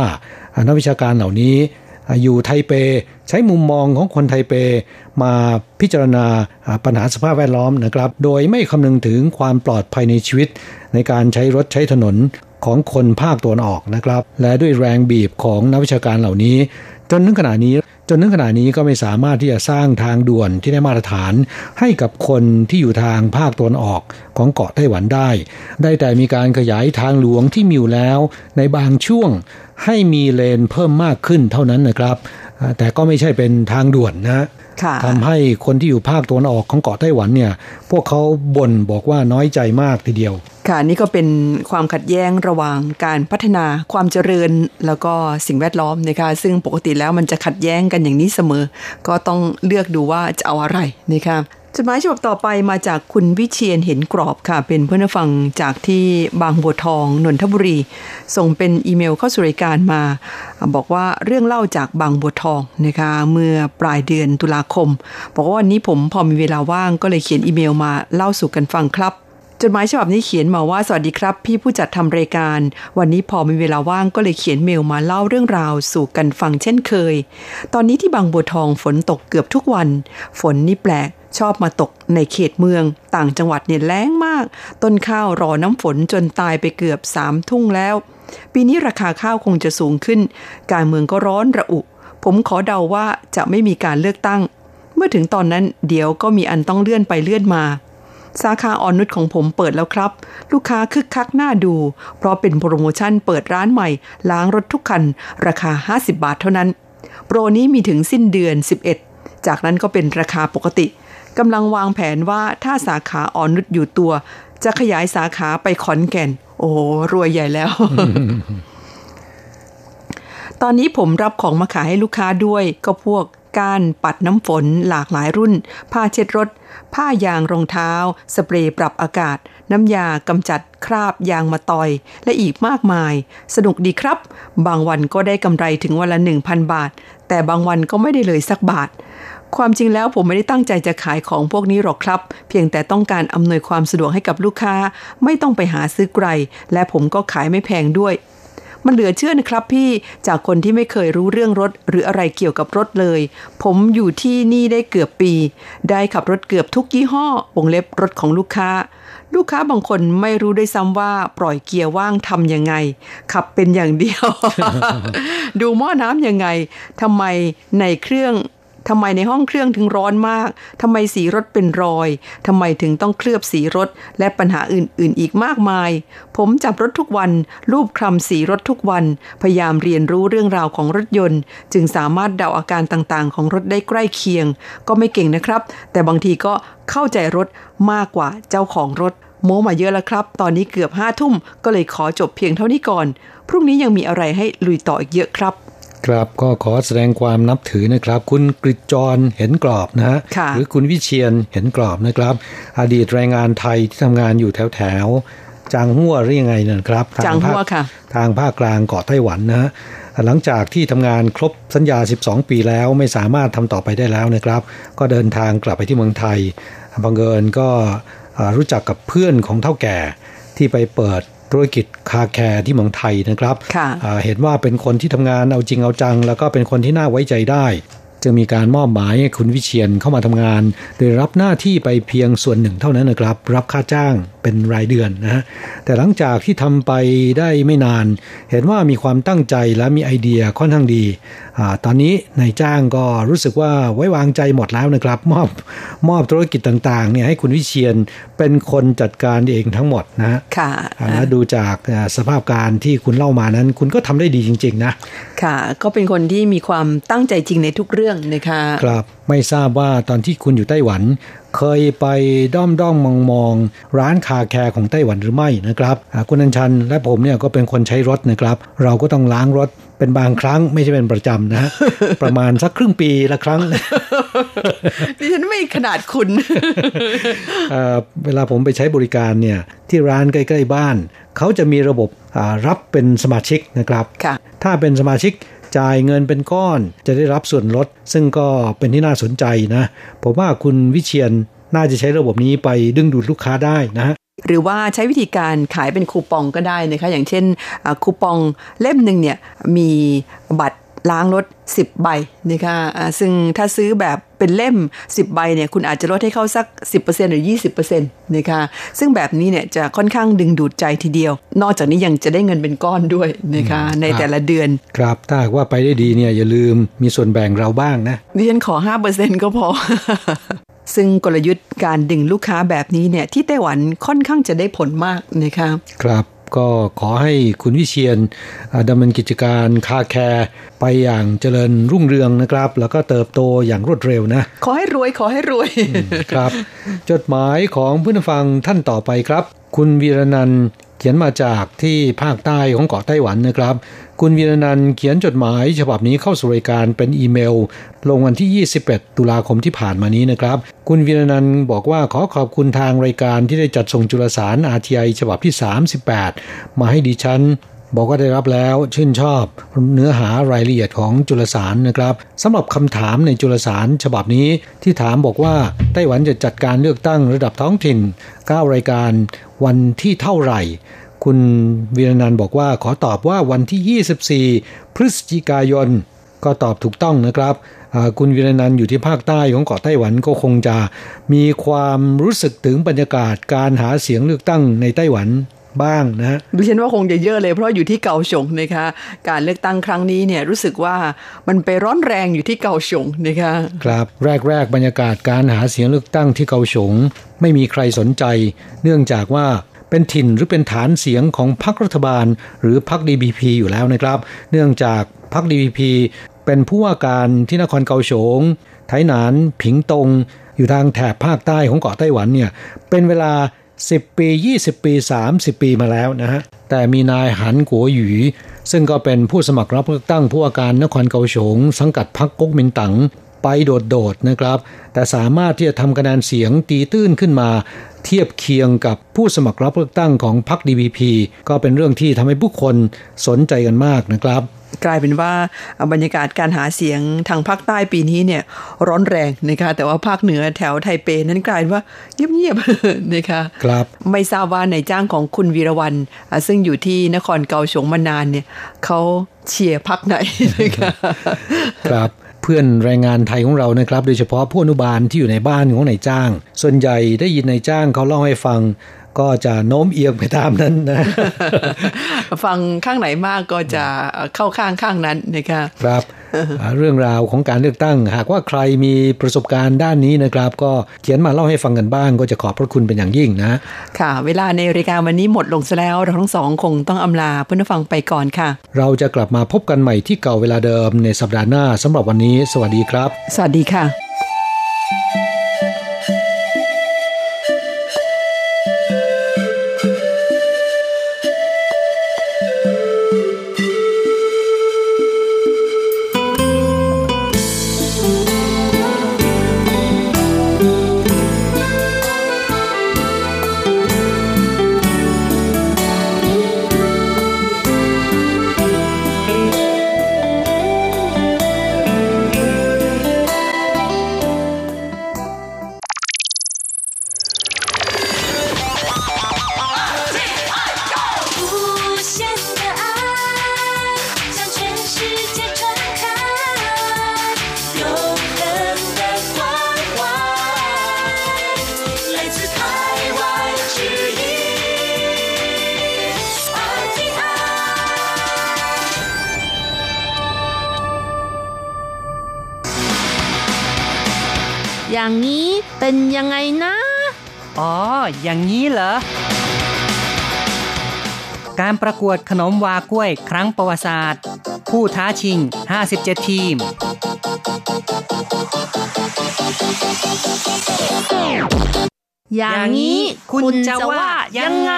นักวิชาการเหล่านี้อยู่ไทเป ใช้มุมมองของคนไทเปมาพิจารณาปัญหาสภาพแวดล้อมนะครับ โดยไม่คำนึงถึงความปลอดภัยในชีวิต ในการใช้รถใช้ถนนของคนภาคตะวันออกนะครับ และด้วยแรงบีบของนักวิชาการเหล่านี้ จนถึงขณะนี้จนถึงขณะนี้ก็ไม่สามารถที่จะสร้างทางด่วนที่ได้มาตรฐาน ให้กับคนที่อยู่ทางภาคตะวันออกของเกาะไต้หวันได้ ได้แต่มีการขยายทางหลวงที่มีอยู่แล้วในบางช่วงให้มีเลนเพิ่มมากขึ้นเท่านั้นนะครับ แต่ก็ไม่ใช่เป็นทางด่วนนะทำให้คนที่อยู่ภาคตะวันออกของเกาะไต้หวันเนี่ย พวกเขาบ่นบอกว่าน้อยใจมากทีเดียว ค่ะนี่ก็เป็นความขัดแย้งระหว่างการพัฒนาความเจริญแล้วก็สิ่งแวดล้อมนะคะซึ่งปกติแล้วมันจะขัดแย้งกันอย่างนี้เสมอ ก็ต้องเลือกดูว่าจะเอาอะไรนะคะ จดหมายฉบับต่อไปมาจากคุณวิเชียนเห็นกรอบค่ะ เป็นเพื่อนฟังจากที่บางบัวทองนนทบุรี ส่งเป็นอีเมลเข้าสู่รายการมา บอกว่าเรื่องเล่าจากบางบัวทองนะคะเมื่อปลายเดือนตุลาคม บอกว่าวันนี้ผมพอมีเวลาว่างก็เลยเขียนอีเมลมาเล่าสู่กันฟังครับจดหมายฉบับนี้เขียนมาว่าสวัสดีครับ พี่ผู้จัดทำรายการ วันนี้พอมีเวลาว่างก็เลยเขียนเมลมาเล่าเรื่องราวสู่กันฟังเช่นเคย ตอนนี้ที่บางบัวทองฝนตกเกือบทุกวัน ฝนนี่แปลก ชอบมาตกในเขตเมือง ต่างจังหวัดเนี่ยแล้งมาก ต้นข้าวรอน้ำฝนจนตายไปเกือบสามทุ่งแล้ว ปีนี้ราคาข้าวคงจะสูงขึ้น การเมืองก็ร้อนระอุ ผมขอเดาว่าจะไม่มีการเลือกตั้ง เมื่อถึงตอนนั้นเดี๋ยวก็มีอันต้องเลื่อนไปเลื่อนมาสาขาออนนุชของผมเปิดแล้วครับ ลูกค้าคึกคักน่าดู เพราะเป็นโปรโมชั่นเปิดร้านใหม่ ล้างรถทุกคัน ราคา 50 บาทเท่านั้น โปรนี้มีถึงสิ้นเดือน 11 จากนั้นก็เป็นราคาปกติ กำลังวางแผนว่าถ้าสาขาอ่อนนุชอยู่ตัว จะขยายสาขาไปขอนแก่น โอ้รวยใหญ่แล้ว ตอนนี้ผมรับของมาขายให้ลูกค้าด้วย ก็พวกก้านปัดน้ำฝนหลากหลายรุ่น ผ้าเช็ดรถ ผ้ายางรองเท้า สเปรย์ปรับอากาศ น้ำยากำจัดคราบยางมาตอย และอีกมากมาย สนุกดีครับ บางวันก็ได้กำไรถึงวันละหนึ่งพันบาท แต่บางวันก็ไม่ได้เลยสักบาท ความจริงแล้วผมไม่ได้ตั้งใจจะขายของพวกนี้หรอกครับ เพียงแต่ต้องการอำนวยความสะดวกให้กับลูกค้า ไม่ต้องไปหาซื้อไกล และผมก็ขายไม่แพงด้วย มันเหลือเชื่อนะครับพี่จากคนที่ไม่เคยรู้เรื่องรถหรืออะไรเกี่ยวกับรถเลย ผมอยู่ที่นี่ได้เกือบปี ได้ขับรถเกือบทุกยี่ห้อวงเล็บรถของลูกค้า ลูกค้าบางคนไม่รู้ด้วยซ้ำว่าปล่อยเกียร์ว่างทำยังไง ขับเป็นอย่างเดียว ดูหม้อน้ำยังไงทำไมในเครื่อง ทำไมในห้องเครื่องถึงร้อนมากทำไมสีรถเป็นรอยทำไมถึงต้องเคลือบสีรถ และปัญหาอื่นๆ อีกมากมาย ผมจับรถทุกวัน รูปคลำสีรถทุกวัน พยายามเรียนรู้เรื่องราวของรถยนต์ จึงสามารถเดาอาการต่างๆ ของรถได้ใกล้เคียง ก็ไม่เก่งนะครับ แต่บางทีก็เข้าใจรถมากกว่าเจ้าของรถโม้มาเยอะแล้วครับ ตอนนี้เกือบห้าทุ่มก็เลยขอจบเพียงเท่านี้ก่อน พรุ่งนี้ยังมีอะไรให้ลุยต่ออีกเยอะครับ ครับก็ขอแสดงความนับถือนะครับ คุณกฤษจรเห็นกรอบนะฮะหรือคุณวิเชียนเห็นกรอบนะครับ อดีตแรงงานไทยที่ทำงานอยู่แถวแถวจางหัวหรือยังไงนะครับจางหัวค่ะ ทางภาคกลางเกาะไต้หวันนะฮะหลังจากที่ทำงานครบสัญญา 12 ปีแล้วไม่สามารถทำต่อไปได้แล้วนะครับ ก็เดินทางกลับไปที่เมืองไทยบังเอิญก็รู้จักกับเพื่อนของเท่าแก่ที่ไปเปิด ธุรกิจคาแคร์ที่เมืองไทยนะครับ เห็นว่าเป็นคนที่ทำงานเอาจริงเอาจัง แล้วก็เป็นคนที่น่าไว้ใจได้ จึงมีการมอบหมายให้คุณวิเชียนเข้ามาทำงาน โดยรับหน้าที่ไปเพียงส่วนหนึ่งเท่านั้นนะครับ รับค่าจ้างเป็นรายเดือนนะฮะแต่หลังจากที่ทำไปได้ไม่นาน เห็นว่ามีความตั้งใจและมีไอเดียค่อนข้างดีอ ตอนนี้นายจ้างก็รู้สึกว่าไว้วางใจหมดแล้วนะครับ มอบมอบธุรกิจต่างๆเนี่ยให้คุณวิเชียนเป็นคนจัดการเองทั้งหมดนะค่ะแล้วดูจากสภาพการที่คุณเล่ามานั้น คุณก็ทำได้ดีจริง ๆ นะ ค่ะ ก็เป็นคนที่มีความตั้งใจจริงในทุกเรื่องนะคะครับไม่ทราบว่าตอนที่คุณอยู่ไต้หวัน เคยไปด้อมด้อมมองมองร้านคาแคร์ของไต้หวันหรือไม่นะครับคุณอัญชันและผมเนี่ยก็เป็นคนใช้รถนะครับ เราก็ต้องล้างรถ เป็นบางครั้งไม่ใช่เป็นประจำนะประมาณสักครึ่งปีละครั้งดิฉันไม่ขนาดคุณเวลาผมไปใช้บริการเนี่ยที่ร้านใกล้ๆบ้าน เขาจะมีระบบรับเป็นสมาชิกนะครับ ถ้าเป็นสมาชิกจ่ายเงินเป็นก้อนจะได้รับส่วนลด ซึ่งก็เป็นที่น่าสนใจนะ ผมว่าคุณวิเชียนน่าจะใช้ระบบนี้ไปดึงดูดลูกค้าได้นะ หรือว่าใช้วิธีการขายเป็นคูปองก็ได้นะคะ อย่างเช่นคูปองเล่มหนึ่งเนี่ยมีบัตรล้างรถ 10 ใบนะคะซึ่งถ้าซื้อแบบเป็นเล่ม 10 ใบเนี่ยคุณอาจจะลดให้เขาสัก 10%หรือ 20%นะคะซึ่งแบบนี้เนี่ยจะค่อนข้างดึงดูดใจทีเดียว นอกจากนี้ยังจะได้เงินเป็นก้อนด้วยนะคะในแต่ละเดือน ครับถ้าว่าไปได้ดีเนี่ยอย่าลืมมีส่วนแบ่งเราบ้างนะดิฉันขอ 5%ก็พอ ซึ่งกลยุทธ์การดึงลูกค้าแบบนี้เนี่ยที่ไต้หวันค่อนข้างจะได้ผลมากนะคะครับก็ขอให้คุณวิเชียนดำเนินกิจการคาแคร์ไปอย่างเจริญรุ่งเรืองนะครับ แล้วก็เติบโตอย่างรวดเร็วนะ ขอให้รวยขอให้รวย ครับ จดหมายของผู้ฟังท่านต่อไปครับ คุณวีรนัน เขียนมาจากที่ภาคใต้ของเกาะไต้หวันนะครับ คุณวีรนันเขียนจดหมายฉบับนี้เข้าสู่รายการเป็นอีเมล ลงวันที่ 21 ตุลาคมที่ผ่านมานี้นะครับ คุณวีรนันบอกว่าขอขอบคุณทางรายการที่ได้จัดส่งจุลสาร RTI ฉบับที่ 38 มาให้ดิฉัน บอกว่าได้รับแล้วชื่นชอบเนื้อหารายละเอียดของจุลสารนะครับสำหรับคำถามในจุลสารฉบับนี้ที่ถามบอกว่าไต้หวันจะจัดการเลือกตั้งระดับท้องถิ่น 9 รายการวันที่เท่าไหร่ คุณวีรนันบอกว่าขอตอบว่าวันที่ 24 พฤศจิกายน ก็ตอบถูกต้องนะครับคุณวีรนันอยู่ที่ภาคใต้ของเกาะไต้หวันก็คงจะมีความรู้สึกถึงบรรยากาศการหาเสียงเลือกตั้งในไต้หวัน บ้างนะดิฉันว่าคงจะเยอะเลยเพราะอยู่ที่เกาฉงนะคะ การเลือกตั้งครั้งนี้เนี่ยรู้สึกว่ามันไปร้อนแรงอยู่ที่เกาฉงนะคะครับแรก ๆ บรรยากาศการหาเสียงเลือกตั้งที่เกาฉงไม่มีใครสนใจ เนื่องจากว่าเป็นถิ่นหรือเป็นฐานเสียงของพรรครัฐบาล หรือพรรค DPP อยู่แล้วนะครับ เนื่องจากพรรค DPP เป็นผู้ว่าการที่นครเกาฉงไทหนาน ผิงตง อยู่ทางแถบภาคใต้ของเกาะไต้หวันเนี่ย เป็นเวลา 10 ปี 20 ปี 30 ปีมาแล้วนะฮะ แต่มีนายหันกัวหยีซึ่งก็เป็นผู้สมัครรับเลือกตั้งผู้ว่าการนครเกาสงสังกัดพรรคก๊กมินตั๋ง ไปโดดๆนะครับ แต่สามารถที่จะทำคะแนนเสียงตีตื้นขึ้นมา เทียบเคียงกับผู้สมัครรับเลือกตั้งของพรรคดีพีพีก็เป็นเรื่องที่ทำให้ผู้คนสนใจกันมากนะครับกลายเป็นว่าบรรยากาศการหาเสียงทางภาคใต้ปีนี้เนี่ยร้อนแรงนะคะแต่ว่าภาคเหนือแถวไทเปนั้นกลายเป็นว่าเงียบๆนะคะครับไม่ทราบว่าในจ้างของคุณวีรวันซึ่งอยู่ที่นครเกาสงมานานเนี่ยเขาเชียร์พักไหนนะคะครับเพื่อนแรงงานไทยของเรานะครับ โดยเฉพาะผู้อนุบาลที่อยู่ในบ้านของนายจ้าง ส่วนใหญ่ได้ยินนายจ้างเขาเล่าให้ฟัง ก็จะโน้มเอียงไปตามนั้นนะ ฟังข้างไหนมากก็จะเข้าข้างข้างนั้นนะคะครับ เรื่องราวของการเลือกตั้ง หากว่าใครมีประสบการณ์ด้านนี้นะครับ ก็เขียนมาเล่าให้ฟังกันบ้าง ก็จะขอบพระคุณเป็นอย่างยิ่งนะ ค่ะ เวลาในรายการวันนี้หมดลงซะแล้วเราทั้งสองคงต้องอำลาเพื่อนผู้ฟังไปก่อนค่ะ เราจะกลับมาพบกันใหม่ที่เก่าเวลาเดิมในสัปดาห์หน้าสำหรับวันนี้ สวัสดีครับ สวัสดีค่ะ อย่างนี้เป็นยังไงนะ อ๋อ อย่างนี้เหรอ การประกวดขนมวากล้วยครั้งประวัติศาสตร์ ผู้ท้าชิง 57 ทีม อย่างนี้คุณจะว่ายังไง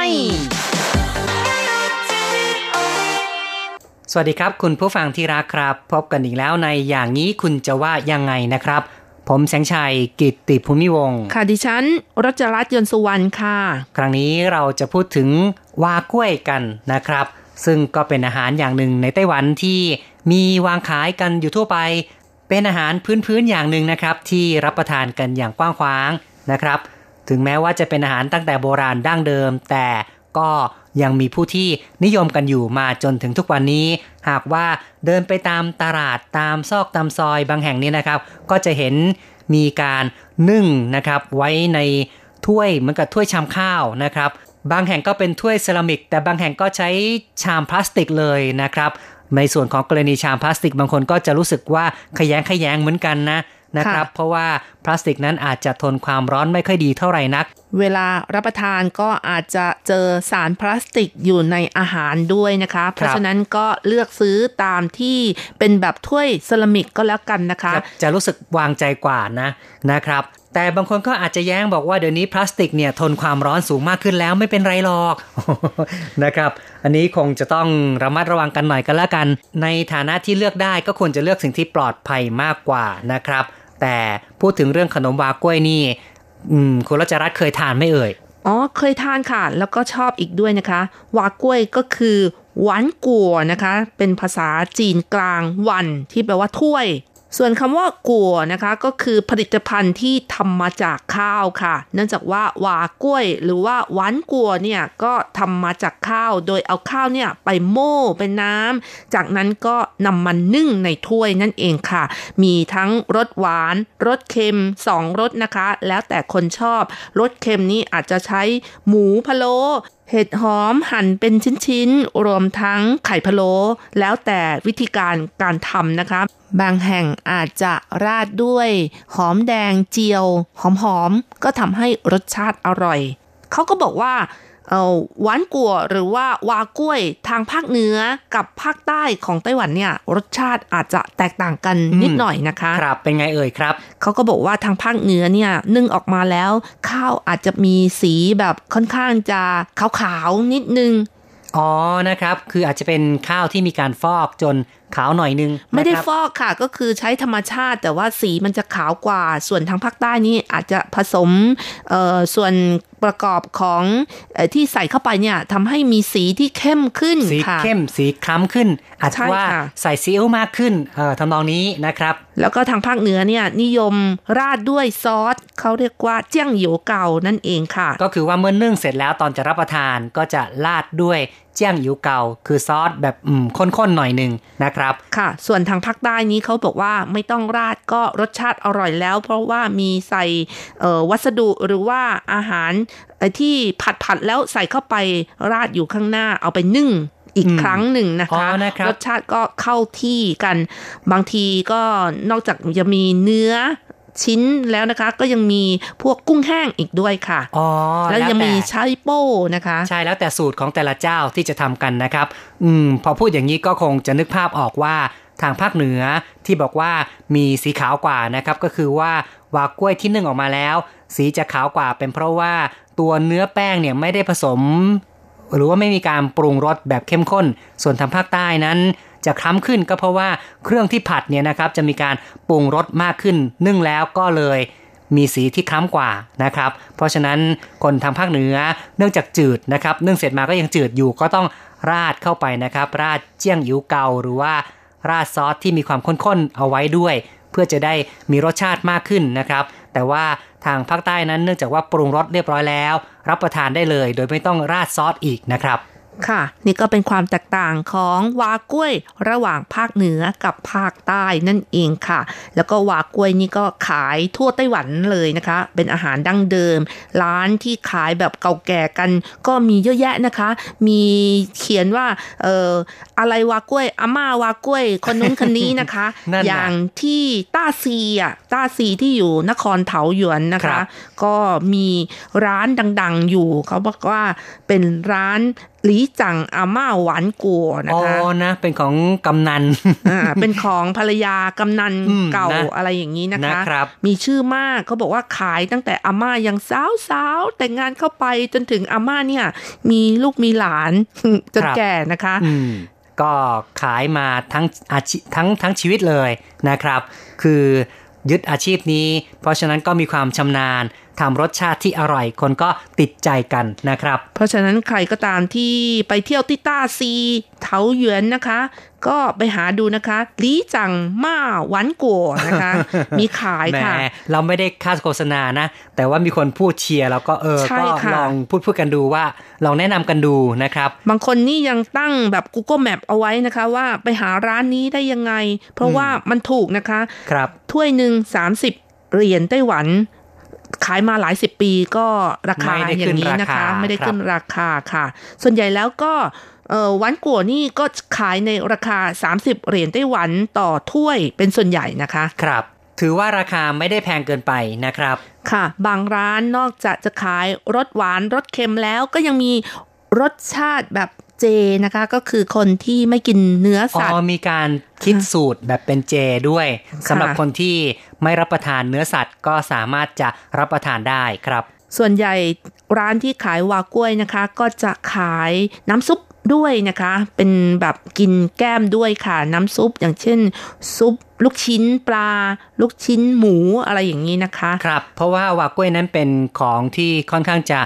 สวัสดีครับ คุณผู้ฟังที่รักครับ พบกันอีกแล้วในอย่างนี้คุณจะว่ายังไงนะครับ ผมแสงชัยกิตติภูมิวงศ์ค่ะดิฉันรัชรัตน์ยนต์สุวรรณค่ะ ครั้งนี้เราจะพูดถึงวากล้วยกันนะครับ ซึ่งก็เป็นอาหารอย่างหนึ่งในไต้หวันที่มีวางขายกันอยู่ทั่วไป เป็นอาหารพื้นๆอย่างหนึ่งนะครับ ที่รับประทานกันอย่างกว้างขวางนะครับ ถึงแม้ว่าจะเป็นอาหารตั้งแต่โบราณดั้งเดิม แต่ก็ยังมีผู้ที่นิยมกันอยู่มาจนถึงทุกวันนี้ หากว่าเดินไปตามตลาดตามซอกตามซอยบางแห่งนี้นะครับ ก็จะเห็นมีการนึ่งนะครับไว้ในถ้วยเหมือนกับถ้วยชามข้าวนะครับ บางแห่งก็เป็นถ้วยเซรามิก แต่บางแห่งก็ใช้ชามพลาสติกเลยนะครับในส่วนของกรณีชามพลาสติกบางคนก็จะรู้สึกว่าขยงขยงเหมือนกันนะนะครับ เพราะว่าพลาสติกนั้นอาจจะทนความร้อนไม่ค่อยดีเท่าไหร่นัก เวลารับประทานก็อาจจะเจอสารพลาสติกอยู่ในอาหารด้วยนะคะ เพราะฉะนั้นก็เลือกซื้อตามที่เป็นแบบถ้วยเซรามิกก็แล้วกันนะคะจะจะรู้สึกวางใจกว่านะนะครับ แต่บางคนก็อาจจะแย้งบอกว่าเดี๋ยวนี้พลาสติกเนี่ยทนความร้อนสูงมากขึ้นแล้วไม่เป็นไรหรอกนะครับ อันนี้คงจะต้องระมัดระวังกันหน่อยกันแล้วกัน ในฐานะที่เลือกได้ก็ควรจะเลือกสิ่งที่ปลอดภัยมากกว่านะครับ แต่พูดถึงเรื่องขนมวากล้วยนี่ อืมคุณรัชรัตน์เคยทานไม่เอ่ยอ๋อเคยทานค่ะ แล้วก็ชอบอีกด้วยนะคะวากล้วยก็คือหวานกัวนะคะ เป็นภาษาจีนกลางวันที่แปลว่าถ้วย ส่วนคำว่ากัวนะคะก็คือผลิตภัณฑ์ที่ทำมาจากข้าวค่ะ เนื่องจากว่าวากล้วย หรือว่าหวานกัวเนี่ยก็ทำมาจากข้าว โดยเอาข้าวเนี่ยไปโม่เป็นน้ำจากนั้นก็นำมันนึ่งในถ้วยนั่นเองค่ะ มีทั้งรสหวานรสเค็มสองรสนะคะ แล้วแต่คนชอบรสเค็มนี่อาจจะใช้หมูพะโล้ เห็ดหอมหั่นเป็นชิ้นๆ รวมทั้งไข่พะโล้แล้วแต่วิธีการการทำนะคะ บางแห่งอาจจะราดด้วย หอมแดงเจียว หอมๆ ก็ทำให้รสชาติอร่อย เขาก็บอกว่า หวานกัวหรือว่าวากล้วยทางภาคเหนือกับภาคใต้ของไต้หวันเนี่ยรสชาติอาจจะแตกต่างกันนิดหน่อยนะคะครับเป็นไงเอ่ยครับเขาก็บอกว่าทางภาคเหนือเนี่ยนึ่งออกมาแล้วข้าวอาจจะมีสีแบบค่อนข้างจะขาวๆนิดนึงอ๋อนะครับ คืออาจจะเป็นข้าวที่มีการฟอกจนขาวหน่อยนึง ไม่ได้นะครับฟอกค่ะ ก็คือใช้ธรรมชาติ แต่ว่าสีมันจะขาวกว่า ส่วนทางภาคใต้นี่อาจจะผสมเอ่อส่วน ประกอบของเอ่อที่ใส่เข้าไปเนี่ยทำให้มีสีที่เข้มขึ้นสีค่ะเข้มสีคล้ำขึ้น อาจใช่จะว่าค่ะใส่ซีอิ๊วมากขึ้นเอ่อทำนองนี้นะครับ แล้วก็ทางภาคเหนือเนี่ยนิยมราดด้วยซอสเขาเรียกว่าเจี้ยงเหยวเก่านั่นเองค่ะ ก็คือว่าเมื่อนึ่งเสร็จแล้วตอนจะรับประทานก็จะราดด้วยเจียงอิ๋วเกาคือซอสแบบอืมข้นๆหน่อยหนึ่งนะครับ ค่ะ ส่วนทางภาคใต้นี้เขาบอกว่าไม่ต้องราดก็รสชาติอร่อยแล้ว เพราะว่ามีใส่เอ่อวัสดุหรือว่าอาหารเอ่อที่ผัดผัดๆแล้วใส่เข้าไปราดอยู่ข้างหน้าเอาไปนึ่งอีกอืมครั้งหนึ่งนะคะอ๋อนะครับรสชาติก็เข้าที่กัน บางทีก็นอกจากจะมีเนื้อชิ้นแล้วนะคะก็ยังมีพวกกุ้งแห้งอีกด้วยค่ะอ๋อแล้วยังมีแต่ไชโป้นะคะ ใช่แล้วแต่สูตรของแต่ละเจ้าที่จะทำกันนะครับ อืมพอพูดอย่างนี้ก็คงจะนึกภาพออกว่าทางภาคเหนือที่บอกว่ามีสีขาวกว่านะครับ ก็คือว่าวากล้วยที่นึ่งออกมาแล้ว สีจะขาวกว่าเป็นเพราะว่า ตัวเนื้อแป้งเนี่ยไม่ได้ผสม หรือว่าไม่มีการปรุงรสแบบเข้มข้น ส่วนทางภาคใต้นั้น จะคล้ำขึ้นก็เพราะว่าเครื่องที่ผัดเนี่ยนะครับจะมีการปรุงรสมากขึ้น นึ่งแล้วก็เลยมีสีที่คล้ำกว่านะครับ เพราะฉะนั้นคนทางภาคเหนือเนื่องจากจืดนะครับนึ่งเสร็จมาก็ยังจืดอยู่ก็ต้องราดเข้าไปนะครับ ราดเจี้ยงอิ๋วเกาหรือว่าราดซอสที่มีความข้นๆเอาไว้ด้วย เพื่อจะได้มีรสชาติมากขึ้นนะครับ แต่ว่า ทางภาคใต้นั้นเนื่องจากว่าปรุงรสเรียบร้อยแล้ว รับประทานได้เลย โดยไม่ต้องราดซอสอีกนะครับ ค่ะ นี่ก็เป็นความแตกต่างของวากล้วยระหว่างภาคเหนือกับภาคใต้นั่นเองค่ะ แล้วก็วากล้วยนี่ก็ขายทั่วไต้หวันเลยนะคะ เป็นอาหารดั้งเดิม ร้านที่ขายแบบเก่าแก่กัน ก็มีเยอะแยะนะคะ มีเขียนว่าเอ่ออะไรวากล้วยอาม่าวากล้วยคนนู้นคนนี้นะคะนั่นน่ะอย่างที่ต้าซีอะต้าซีที่อยู่นครเถาหยวนนะครัคะบก็มีร้านดัง ๆอยู่เขาบอกว่าเป็นร้านหลีจังอาม่าหวานกัวนะอ๋อคะนะ เป็นของกำนันอ่าเป็นของภรรยากำนันอืมเก่านะอะไรอย่างนี้นะคะนะครับมีชื่อมากเขาบอกว่าขายตั้งแต่อาม่ายังสาวสาวๆแต่งงานเข้าไปจนถึงอาม่าเนี่ย มีลูกมีหลานจนแก่นะคะอืมก็ขายมาทั้งอาชีทั้งทั้งชีวิตเลยนะครับ คือยึดอาชีพนี้ เพราะฉะนั้นก็มีความชำนาญ ทำรสชาติที่อร่อย คนก็ติดใจกันนะครับ เพราะฉะนั้นใครก็ตามที่ไปเที่ยวที่ต้าซีเถาหยวนนะคะ ก็ไปหาดูนะคะหลีจังม่าหวานกัวนะคะ มีขายแหมค่ะเราไม่ได้ค่าโฆษณานะ แต่ว่ามีคนพูดเชียร์แล้วก็เออใช่ก็ค่ะลองพูดพูดกันดูว่า ลองแนะนำกันดูนะครับ บางคนนี่ยังตั้งแบบ Google Map เอาไว้นะคะ ว่าไปหาร้านนี้ได้ยังไง เพราะว่ามันถูกนะคะ ครับถ้วยหนึ่ง30เหรียญไต้หวัน ขายมาหลายสิบปีก็ราคาไม่ได้อขึ้นย่างนี้นะราคะคาไม่ได้ครับขึ้นราคาค่ะ ส่วนใหญ่แล้วก็เอ่อหวันกัวนี่ก็ขายในราคา 30 เหรียญไต้หวันต่อถ้วยเป็นส่วนใหญ่นะคะ ครับ ถือว่าราคาไม่ได้แพงเกินไปนะครับ ค่ะ บางร้านนอกจากจะขายรสหวานรสเค็มแล้วก็ยังมีรสชาติแบบ เจนะคะ ก็คือคนที่ไม่กินเนื้ออ๋สัตว์อมีการคิดสูตรแบบเป็นเจด้วยสำหรับคนที่ไม่รับประทานเนื้อสัตว์ก็สามารถจะรับประทานได้ครับ ส่วนใหญ่ร้านที่ขายวากล้วยนะคะ ก็จะขายน้ำซุปด้วยนะคะ เป็นแบบกินแก้มด้วยค่ะ น้ำซุปอย่างเช่น ซุปลูกชิ้นปลา ลูกชิ้นหมูอะไรอย่างนี้นะคะ ครับ เพราะว่าวากล้วยนั้นเป็นของที่ค่อนข้างจะ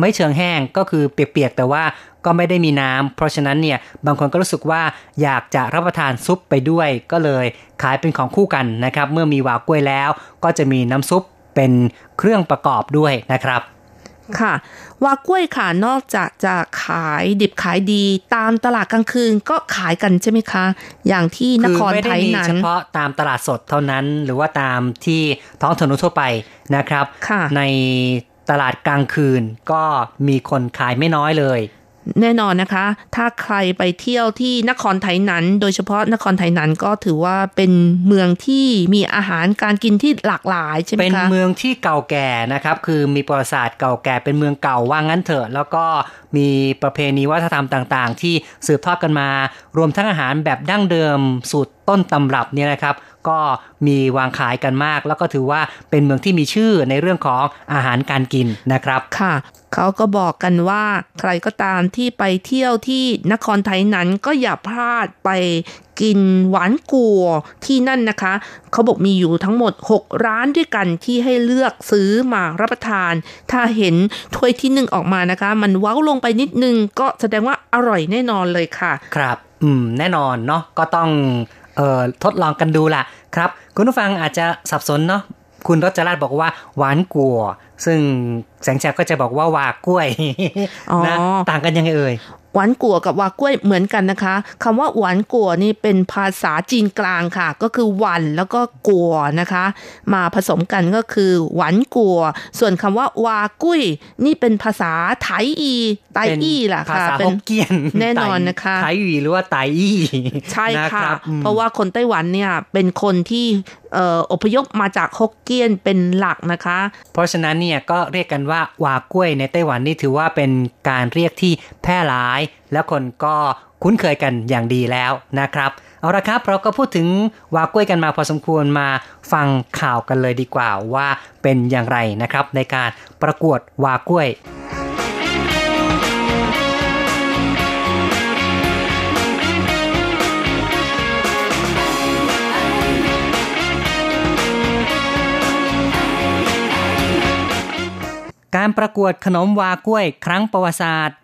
ไม่เชิงแห้งก็คือเปียกๆแต่ว่าก็ไม่ได้มีน้ำเพราะฉะนั้นเนี่ยบางคนก็รู้สึกว่าอยากจะรับประทานซุปไปด้วยก็เลยขายเป็นของคู่กันนะครับ เมื่อมีวากล้วยแล้ว ก็จะมีน้ำซุปเป็นเครื่องประกอบด้วยนะครับค่ะวากล้วยค่ะนอกจากจะขายดิบขายดีตามตลาดกลางคืนก็ขายกันใช่ไหมคะ อย่างที่นคือครไม่ไทได้ยมีนั้เฉนพาะตามตลาดสดเท่านั้น หรือว่าตามที่ท้องถนนทั่วไปนะครับค่ะใน ตลาดกลางคืนก็มีคนขายไม่น้อยเลย แน่นอนนะคะ ถ้าใครไปเที่ยวที่นครไทยนั้น โดยเฉพาะนครไทยนั้นก็ถือว่าเป็นเมืองที่มีอาหารการกินที่หลากหลายใช่ไหมเป็นคะเมืองที่เก่าแก่นะครับ คือมีประวัติศาสตร์เก่าแก่เป็นเมืองเก่าว่างั้นเถอะ แล้วก็มีประเพณีวัฒนธรรมต่าง ๆ ที่สืบทอดกันมา รวมทั้งอาหารแบบดั้งเดิมสูตรต้นตำรับเนี่ยนะครับ ก็มีวางขายกันมาก แล้วก็ถือว่าเป็นเมืองที่มีชื่อในเรื่องของอาหารการกินนะครับค่ะเขาก็บอกกันว่าใครก็ตามที่ไปเที่ยวที่นครไทยนั้นก็อย่าพลาดไปกินหวานกัวที่นั่นนะคะ เขาบอกมีอยู่ทั้งหมด 6 ร้านด้วยกันที่ให้เลือกซื้อมารับประทาน ถ้าเห็นถ้วยที่หนึ่งออกมานะคะ มันเว้าลงไปนิดนึงก็แสดงว่าอร่อยแน่นอนเลยค่ะ ครับ อืม แน่นอนเนาะก็ต้อง เอ่อทดลองกันดูล่ะครับ คุณผู้ฟังอาจจะสับสนเนาะคุณรจราชบอกว่าหวานกัว ซึ่งแสงแฉกก็จะบอกว่าหวากกล้วยอ๋อนะต่างกันยังไงเอ่ย หวานกัวกับวากล้วยเหมือนกันนะคะคำว่าหวานกัวนี่เป็นภาษาจีนกลางค่ะ ก็คือหวันแล้วก็กัวนะคะ มาผสมกันก็คือหวานกัว ส่วนคำว่าวากุ้ยนี่เป็นภาษาไทยอีไตอี้ล่ะภาค่ะษาเป็ฮนกเกี้ยนแน่นอนนะคะไทยหวีหรือว่าไตอี้ใช่นค่ะรับอืมเพราะว่าคนไต้หวันเนี่ยเป็นคนที่เอ่ออพยพมาจากฮกเกี้ยนเป็นหลักนะคะ เพราะฉะนั้นเนี่ยก็เรียกกันว่าวากล้วยในไต้หวันนี่ถือว่าเป็นการเรียกที่แพร่หลาย และคนก็คุ้นเคยกันอย่างดีแล้วนะครับ เอาละครับเราก็พูดถึงวากล้วยกันมาพอสมควรมาฟังข่าวกันเลยดีกว่าว่าเป็นอย่างไรนะครับ ในการประกวดวากล้วย การประกวดขนมวากล้วยครั้งประวัติศาสตร์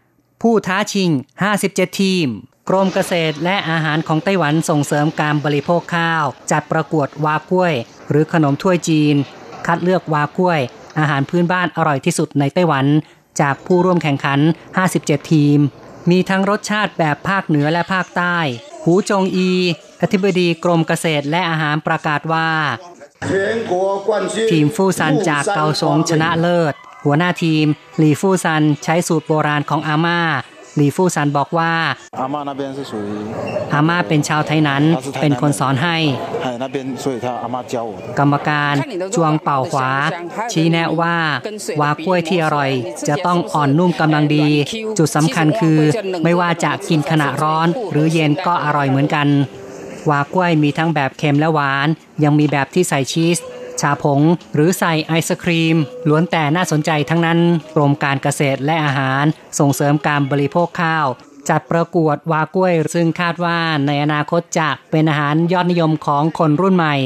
ผู้ท้าชิง 57 ทีม กรมเกษตรและอาหารของไต้หวันส่งเสริมการบริโภคข้าว จัดประกวดวากล้วย หรือขนมถ้วยจีน คัดเลือกวากล้วย อาหารพื้นบ้านอร่อยที่สุดในไต้หวัน จากผู้ร่วมแข่งขัน 57 ทีม มีทั้งรสชาติแบบภาคเหนือและภาคใต้ หูจงอี อธิบดีกรมเกษตรและอาหารประกาศว่าทีมฟู่ซันจากเกาสงชนะเลิศ หัวหน้าทีมลีฟูซันใช้สูตรโบราณของอาม่าลีฟูซันบอกว่าอาม่าเป็นชาวไทยนั้นเป็นคนสอนให้ กรรมการจวงเป่าขวา ชี้แนะว่าวากล้วยที่อร่อย จะต้องอ่อนนุ่มกำลังดี จุดสำคัญคือ ไม่ว่าจะกินขณะร้อน หรือเย็นก็อร่อยเหมือนกัน วากล้วยมีทั้งแบบเค็มและหวาน ยังมีแบบที่ใส่ชีส ชาผง หรือใส่ไอศครีม ล้วนแต่น่าสนใจทั้งนั้นกรมการเกษตรและอาหาร ส่งเสริมการบริโภคข้าว จัดประกวดวากล้วย ซึ่งคาดว่าในอนาคตจะเป็นอาหารยอดนิยมของคนรุ่นใหม่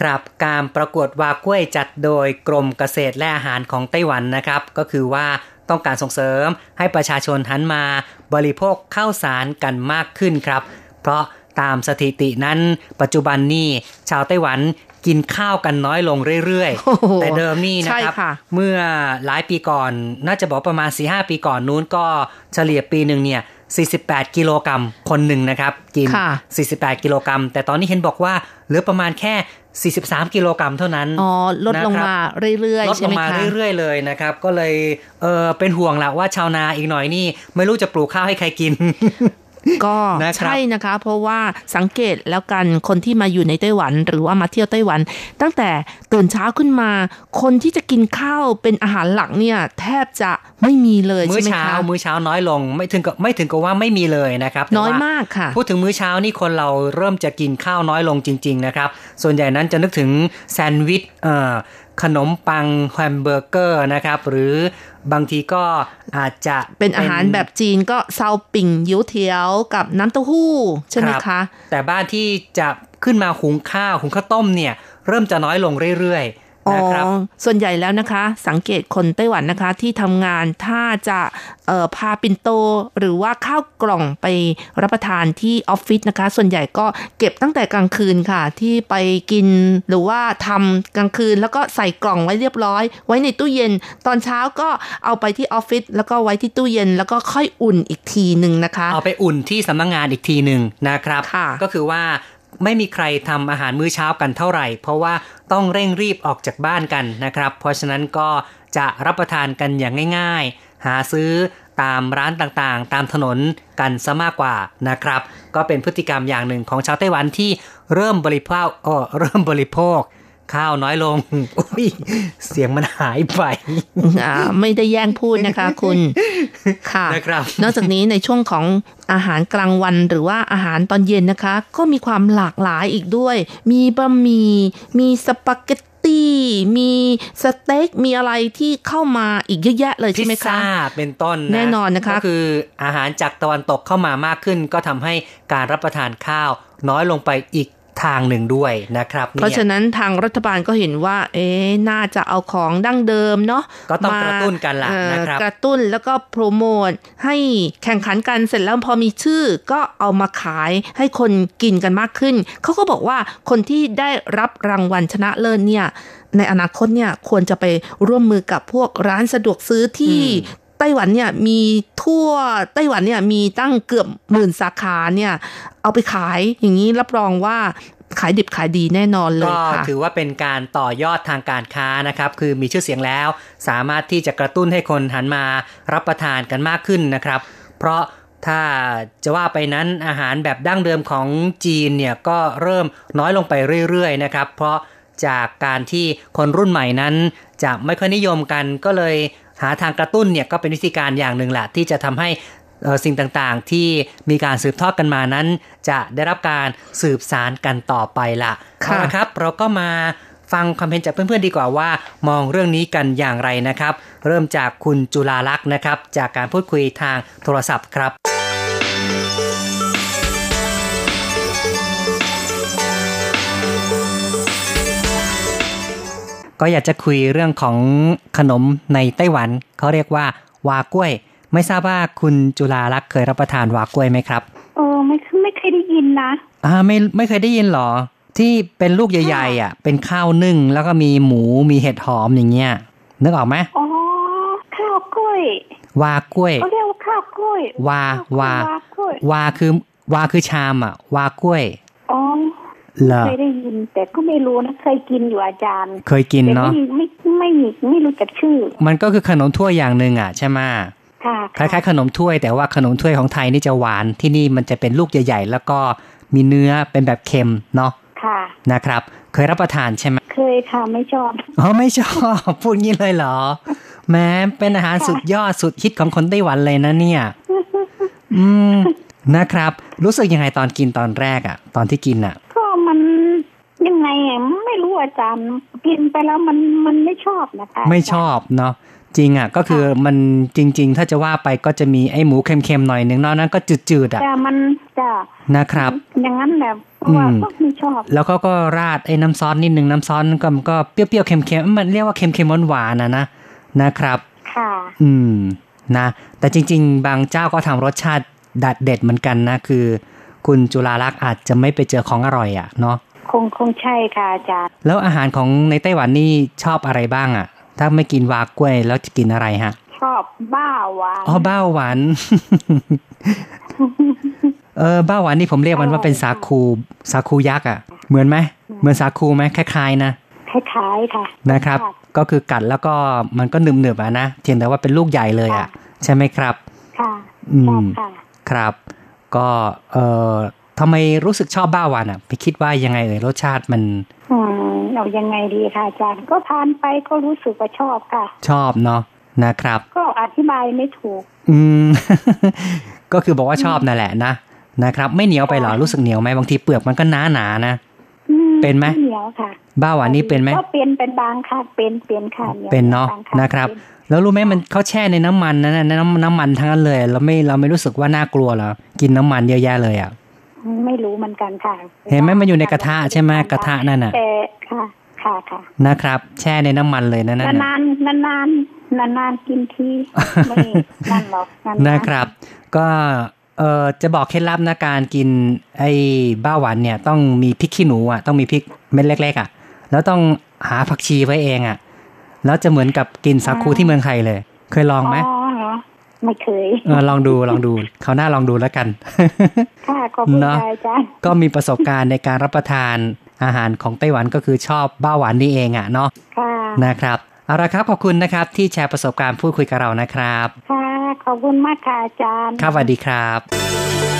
ครับการประกวดวากล้วยจัดโดยกรมเกษตรและอาหารของไต้หวันนะครับ ก็คือว่าต้องการส่งเสริมให้ประชาชนหันมาบริโภคข้าวสารกันมากขึ้นครับ เพราะตามสถิตินั้น ปัจจุบันนี่ชาวไต้หวันกินข้าวกันน้อยลงเรื่อยโอ้โหๆแต่เดิมนี่นะครับใช่ค่ะเมื่อหลายปีก่อนน่าจะบอกประมาณ4-5ปีก่อนนู้นก็เฉลี่ยปีหนึ่งเนี่ย 48 กิโลกรัมคนหนึ่งนะครับ กินค่ะ48 กิโลกรัม แต่ตอนนี้เห็นบอกว่าเหลือประมาณแค่ 43 กิโลกรัมเท่านั้น อ๋อ ลดลงนะครับมาเรื่อยลๆดใช่ลไหงมมาคะเรื่อยๆเลยนะครับ ก็เลยเออเป็นห่วงแหละว่าชาวนาอีกหน่อยนี่ ไม่รู้จะปลูกข้าวให้ใครกิน ก็นะครับใช่นะคะ เพราะว่าสังเกตแล้วกันคนที่มาอยู่ในไต้หวัน หรือว่ามาเที่ยวไต้หวัน ตั้งแต่ตื่นเช้าขึ้นมา คนที่จะกินข้าวเป็นอาหารหลักเนี่ยแทบจะไม่มีเลยมื้ใช่อไหมเช้าคะมื้อเช้าน้อยลงไม่ถึงกับไม่ถึงกับว่าไม่มีเลยนะครับแต่น้อยว่มากค่ะพูดถึงมื้อเช้านี่คนเราเริ่มจะกินข้าวน้อยลงจริง ๆ นะครับ ส่วนใหญ่นั้นจะนึกถึงแซนด์วิชเอ่อ ขนมปังแฮมเบอร์เกอร์นะครับ หรือบางทีก็อาจจะเป็นอาหารแบบจีนก็เซาปิ่งยิ้วเทียวกับน้ำเต้าหู้ใช่ไหมรับคะ แต่บ้านที่จะขึ้นมาหุงข้าวหุงข้าวต้มเนี่ย เริ่มจะน้อยลงเรื่อยๆอ๋อ นะครับส่วนใหญ่แล้วนะคะ สังเกตคนไต้หวันนะคะที่ทำงานถ้าจะเอ่อพาปินโต หรือว่าข้าวกล่องไปรับประทานที่ออฟฟิศนะคะ ส่วนใหญ่ก็เก็บตั้งแต่กลางคืนค่ะ ที่ไปกินหรือว่าทำกลางคืน แล้วก็ใส่กล่องไว้เรียบร้อย ไว้ในตู้เย็น ตอนเช้าก็เอาไปที่ออฟฟิศแล้วก็ไว้ที่ตู้เย็น แล้วก็ค่อยอุ่นอีกทีหนึ่งนะคะ เอาไปอุ่นที่สำนักงงานอีกทีหนึ่งนะครับค่ะก็คือว่า ไม่มีใครทำอาหารมื้อเช้ากันเท่าไหร่ เพราะว่าต้องเร่งรีบออกจากบ้านกันนะครับ เพราะฉะนั้นก็จะรับประทานกันอย่างง่าย ๆ หาซื้อตามร้านต่างๆ ตามถนนกันซะมากกว่านะครับ ก็เป็นพฤติกรรมอย่างหนึ่งของชาวไต้หวันที่เริ่มบริโภคเออเริ่มบริโภค ข้าวน้อยลงอุ๊ยเสียงมันหายไปอ่าไม่ได้แย่งพูดนะคะคุณค่ะนะครับ นอกจากนี้ในช่วงของอาหารกลางวันหรือว่าอาหารตอนเย็นนะคะ ก็มีความหลากหลายอีกด้วย มีบะหมี่มีสปาเกตตี้มีสเต็กมีอะไรที่เข้ามาอีกเยอะแยะเลยพิใช่ไหมซคะซ่าเป็นต้นแน่นอนนะคะก็คืออาหารจากตะวันตกเข้ามามากขึ้น ก็ทำให้การรับประทานข้าวน้อยลงไปอีก ทางหนึ่งด้วยนะครับ เพราะฉะนั้นทางรัฐบาลก็เห็นว่า เอ๊ะน่าจะเอาของดั้งเดิมเนาะก็ต้องมากระตุ้นกันล่ะเอ่อนะครับกระตุ้นแล้วก็โปรโมทให้แข่งขันกันเสร็จแล้วพอมีชื่อก็เอามาขายให้คนกินกันมากขึ้น เขาก็บอกว่าคนที่ได้รับรางวัลชนะเลิศเนี่ยในอนาคตเนี่ยควรจะไปร่วมมือกับพวกร้านสะดวกซื้อที่ ไต้หวันเนี่ยมีทั่วไต้หวันเนี่ยมีตั้งเกือบหมื่นสาขาเนี่ยเอาไปขายอย่างนี้รับรองว่าขายดิบขายดีแน่นอนเลยก็ค่ะถือว่าเป็นการต่อยอดทางการค้านะครับ คือมีชื่อเสียงแล้ว สามารถที่จะกระตุ้นให้คนหันมารับประทานกันมากขึ้นนะครับ เพราะถ้าจะว่าไปนั้นอาหารแบบดั้งเดิมของจีนเนี่ยก็เริ่มน้อยลงไปเรื่อยๆนะครับ เพราะจากการที่คนรุ่นใหม่นั้นจะไม่ค่อยนิยมกันก็เลย หาทางกระตุ้นเนี่ยก็เป็นวิธีการอย่างหนึ่งแหละที่จะทำให้เอ่อสิ่งต่างๆ ที่มีการสืบทอดกันมานั้น จะได้รับการสืบสารกันต่อไปละค่ะเอาละครับ เราก็มาฟังความเห็นจากเพื่อนๆดีกว่าว่า มองเรื่องนี้กันอย่างไรนะครับ เริ่มจากคุณจุลาลักษณ์นะครับ จากการพูดคุยทางโทรศัพท์ครับ ก็อยากจะคุยเรื่องของขนมในไต้หวันเขาเรียกว่าวากล้วย ไม่ทราบว่าคุณจุลาลักษณ์เคยรับประทานวากล้วยไหมครับเออไม่ไม่เคยได้ยินนะอ่าไม่ไม่เคยได้ยินเหรอ ที่เป็นลูกใหญ่ๆอะ เป็นข้าวนึ่งแล้วก็มีหมูมีเห็ดหอมอย่างเงี้ยนึกออกไหมอ๋อข้าวกล้วยวากล้วยเขาเรียกว่าข้าวกล้วยวาข้วากล้วยวาคือวาคือชามอะ วากล้วยอ๋อ เหรอเคยได้ยิน แต่ก็ไม่รู้นะ เคยกินอยู่อาจารย์ เคยกินแต่เนาะไม่ไม่ไม่มีไม่รู้จักชื่อ มันก็คือขนมถ้วยอย่างหนึ่งอะใช่ไหมค่ะคล้ายๆขนมถ้วย แต่ว่าขนมถ้วยของไทยนี่จะหวานที่นี่มันจะเป็นลูกใหญ่ๆ แล้วก็มีเนื้อเป็นแบบเค็มเนาะค่ะนะครับ เคยรับประทานใช่ไหมเคยค่ะไม่ชอบอ๋อไม่ชอบพูดงี้เลยเหรอ แม้เป็นอาหารสุดยอดสุดฮิตของคนไต้หวันเลยนะเนี่ย อืมนะครับ รู้สึกยังไงตอนกินตอนแรกอะตอนที่กินอะก็มัน ยังไงอะไม่รู้อาจารย์กินไปแล้วมันมันไม่ชอบนะคะ ไม่ชอบเนาะจริงอะก็คือมันจริง ๆ ถ้าจะว่าไปก็จะมีไอ้หมูเค็มๆหน่อยหนึ่งนอกนั้นก็จืดๆอะแต่มันจะนะครับ อย่างนั้นแบบเพราะว่าอืมก็ไม่ชอบ แล้วเขาก็ราดไอ้น้ำซอสนิดหนึ่งน้ำซอสก็มันก็เปรี้ยวๆเค็มๆมันเรียกว่าเค็มๆหวานๆนะนะนะครับค่ะอืมนะ แต่จริง ๆ บางเจ้าก็ทำรสชาติดัดเด็ดเหมือนกันนะคือ คุณจุฬาลักษณ์อาจจะไม่ไปเจอของอร่อยอะ่ะเนาะ คงคงใช่ค่ะอาจารย์ แล้วอาหารของในไต้หวันนี่ชอบอะไรบ้างอะ่ะ ถ้าไม่กินวากล้วยแล้วจะกินอะไรฮะ ชอบบ้าหวานอ๋อบ้าหวานเออบ้าหวานนี่ผมเรียกมันว่าเป็นสาคูสาคูยักษ์อะ่ะ เหมือนไหมเหมือนสาคูไหมคล้ายๆนะคล้ายๆค่ะนะครับค่ะก็คือกัดแล้วก็มันก็หนึบๆอะนะเพียงแต่ว่าเป็นลูกใหญ่เลยอะ ใช่ไหมครับ ค่ะอืชอบมค่ะครับ ก็เอ่อ ทำไมรู้สึกชอบบ้าหวานอะ ไปคิดว่ายังไงเอ่ยรสชาติมันอืมเอายังไงดีค่ะอาจารย์ก็ทานไปก็รู้สึกว่าชอบค่ะ ชอบเนาะนะครับ ก็อธิบายไม่ถูก อืม ก็คือบอกว่าชอบนั่นแหละนะนะครับ ไม่เหนียวไปเหรอรู้สึกเหนียวไหมบางทีเปลือกมันก็หนาหนาๆนะอืเป็นไหมเหนียวค่ะ บ้าหวานนี่เป็นไหมก็เป็นเป็นบางค่ะเป็นเป็นค่ะหยวเป็นเนาะบงนะครับเป็แล้วรู้ไหมมันเขาแช่ในน้ำมันนะน้ำน้ำมันทั้งนั้นเลย เราไม่เราไม่รู้สึกว่าน่ากลัวเหรอกินน้ำมันเยอะแยะเลยอะ ไม่รู้เหมือนกันค่ะ เห็นไหมมันอยู่ในกระทะใช่ไหมกระทะนั่นน่ะแต่ค่ะ ค่ะค่ะนะครับ แช่ในน้ำมันเลยนะนั่นนานน่ะนานนานนานนานๆกินทีไม่นั่นหรอกนานๆนะครับ ก็เอ่อจะบอกเคล็ดลับนะการกินไอ้บ้าหวานเนี่ยต้องมีพริกขี้หนูอะต้องมีพริกเม็ดเล็กๆอะ แล้วต้องหาผักชีไว้เองอะ แล้วจะเหมือนกับกินสาคูที่เมืองไทยเลย เคยลองไหมอ๋อเหรอ ไม่เคยเออลองดูลองดูเขาวหน้าลองดูแล้วกัน ค่ะขอบคุณเนอะค่ะอาจารย์ก็มีประสบการณ์ในการรับประทานอาหารของไต้หวันก็คือชอบบ้าหวานนี่เองอะเนาะค่ะนะครับเอาละครับขอบคุณนะครับ ที่แชร์ประสบการณ์พูดคุยกับเรานะครับ ค่ะ ขอบคุณมากค่ะอาจารย์ครับสวัสดีครับ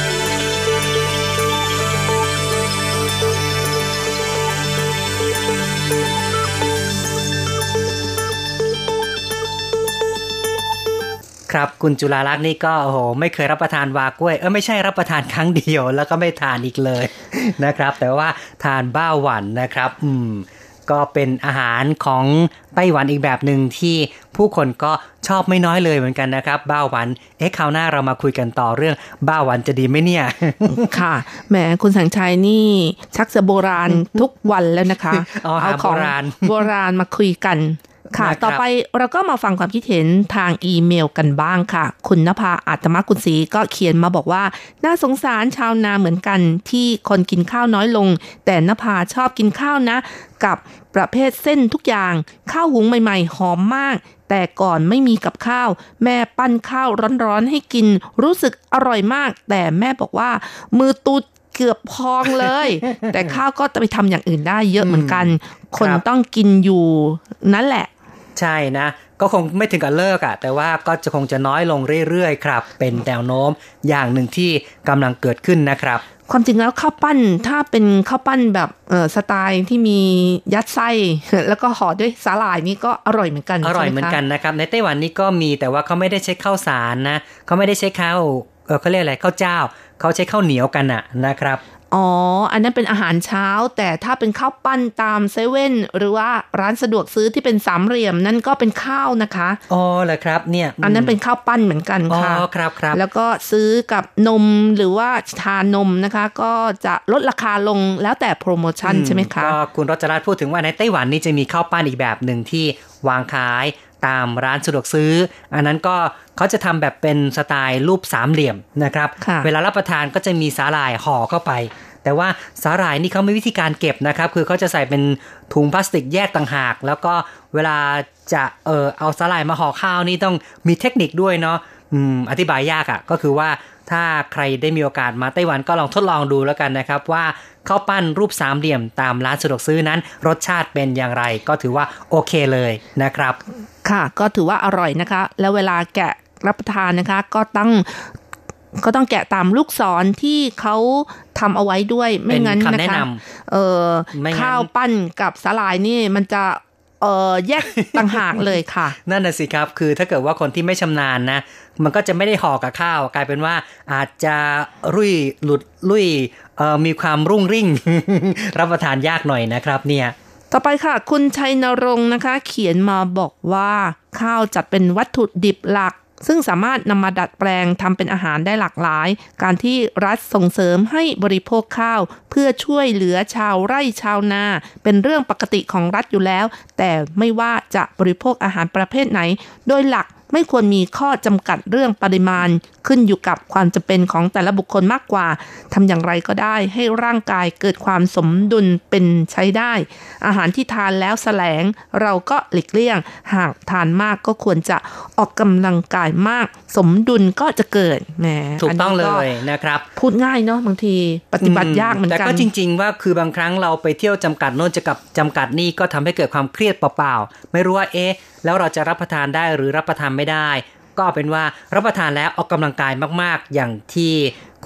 ครับคุณจุฬาลักษณ์นี่ก็โอ้โหไม่เคยรับประทานวากล้วยเออไม่ใช่รับประทานครั้งเดียว แล้วก็ไม่ทานอีกเลยนะครับ แต่ว่าทานบ้าหวันนะครับ อืมก็เป็นอาหารของไต้หวันอีกแบบหนึ่งที่ผู้คนก็ชอบไม่น้อยเลยเหมือนกันนะครับบ้าหวัน เอ๊ะคราวหน้าเรามาคุยกันต่อเรื่องบ้าหวันจะดีไหมเนี่ย ค่ะแหมคุณสังชัยนี่ ชักจะโบราณทุกวันแล้วนะคะอ๋อหาของโบราณโบราณมาคุยกัน ค่ะนะครับต่อไปเราก็มาฟังความคิดเห็นทางอีเมลกันบ้างค่ะ คุณนภาอาตมกุลศรีก็เขียนมาบอกว่า น่าสงสารชาวนาเหมือนกันที่คนกินข้าวน้อยลง แต่นภาชอบกินข้าวนะ กับประเภทเส้นทุกอย่าง ข้าวหุงใหม่ ๆ หอมมาก แต่ก่อนไม่มีกับข้าว แม่ปั้นข้าวร้อนๆให้กิน รู้สึกอร่อยมาก แต่แม่บอกว่า มือตูดเกือบพองเลย แต่ข้าวก็จะไปทำอย่างอื่นได้เยอะเหมือนกัน คนครับต้องกินอยู่นั่นแหละ ใช่นะ ก็คงไม่ถึงกับเลิกอะแต่ว่าก็จะคงจะน้อยลงเรื่อยๆครับ เป็นแนวโน้มอย่างหนึ่งที่กำลังเกิดขึ้นนะครับความจริงแล้วข้าวปั้นถ้าเป็นข้าวปั้นแบบเออสไตล์ที่มียัดไส้แล้วก็ห่อด้วยสาหร่ายนี่ก็อร่อยเหมือนกันอร่อยใช่เหมือนคะกันนะครับในไต้หวันนี่ก็มีแต่ว่าเขาไม่ได้ใช้ข้าวสารนะเขาไม่ได้ใช้ข้าวเออเขาเรียกอะไรข้าวเจ้า เขาใช้ข้าวเหนียวกันอะนะครับ อ๋อ อันนั้นเป็นอาหารเช้า แต่ถ้าเป็นข้าวปั้นตามเซเว่นหรือว่าร้านสะดวกซื้อที่เป็นสามเหลี่ยมนั่นก็เป็นข้าวนะคะ อ๋อเหรอครับเนี่ย อันนั้นเป็นข้าวปั้นเหมือนกันอ๋อค่ะครับครับ แล้วก็ซื้อกับนมหรือว่าทานมนะคะ ก็จะลดราคาลงแล้วแต่โปรโมชั่นใช่ไหมคะ ก็คุณรัชรัตน์พูดถึงว่าในไต้หวันนี่จะมีข้าวปั้นอีกแบบหนึ่งที่วางขาย ตามร้านสะดวกซื้อ อันนั้นก็เขาจะทำแบบเป็นสไตล์รูปสามเหลี่ยมนะครับค่ะเวลารับประทานก็จะมีสาหร่ายห่อเข้าไป แต่ว่าสาหร่ายนี่เขามีวิธีการเก็บนะครับ คือเขาจะใส่เป็นถุงพลาสติกแยกต่างหาก แล้วก็เวลาจะเออเอาสาหร่ายมาห่อข้าวนี่ต้องมีเทคนิคด้วยเนาะอืมอธิบายยากอะ่ะก็คือว่า ถ้าใครได้มีโอกาสมาไต้หวันก็ลองทดลองดูแล้วกันนะครับว่าข้าวปั้นรูปสามเหลี่ยมตามร้านสะดวกซื้อนั้น รสชาติเป็นอย่างไร ก็ถือว่าโอเคเลยนะครับ ค่ะ ก็ถือว่าอร่อยนะคะ แล้วเวลาแกะรับประทานนะคะ ก็ต้องก็ต้องแกะตามลูกศรที่เขาทำเอาไว้ด้วยไม่งั้นเป็นคำนะแนะคะนเออไม่งั้นข้าวปั้นกับสาหร่ายนี่มันจะ เออแยกต่างหากเลยค่ะ นั่นน่ะสิครับ คือถ้าเกิดว่าคนที่ไม่ชำนาญนะ มันก็จะไม่ได้ห่อกับข้าว กลายเป็นว่าอาจจะรุ่ยหลุดลุ่ยเอ่อมีความรุ่งริ่ง รับประทานยากหน่อยนะครับเนี่ย ต่อไปค่ะ คุณชัยนรงค์นะคะ เขียนมาบอกว่า ข้าวจัดเป็นวัตถุดิบหลัก ซึ่งสามารถนำมาดัดแปลงทำเป็นอาหารได้หลากหลาย การที่รัฐส่งเสริมให้บริโภคข้าว เพื่อช่วยเหลือชาวไร่ชาวนา เป็นเรื่องปกติของรัฐอยู่แล้ว แต่ไม่ว่าจะบริโภคอาหารประเภทไหน โดยหลัก ไม่ควรมีข้อจำกัดเรื่องปริมาณ ขึ้นอยู่กับความจำเป็นของแต่ละบุคคลมากกว่าทำอย่างไรก็ได้ให้ร่างกายเกิดความสมดุลเป็นใช้ได้ อาหารที่ทานแล้วแสลง เราก็หลีกเลี่ยง หากทานมากก็ควรจะออกกำลังกายมาก สมดุลก็จะเกิดแหมถูกต้องเลนนี้ยนะครับพูดง่ายเนาะบางทีปฏิบัติยากเหมือนกันแต่ก็จริง ๆ ว่าคือบางครั้งเราไปเที่ยวจำกัดโน่นจะกับจำกัดนี่ก็ทำให้เกิดความเครียดเปล่าๆไม่รู้ว่าเอ๊ะ แล้วเราจะรับประทานได้หรือรับประทานไม่ได้ ก็เป็นว่ารับประทานแล้วออกกำลังกายมาก ๆ อย่างที่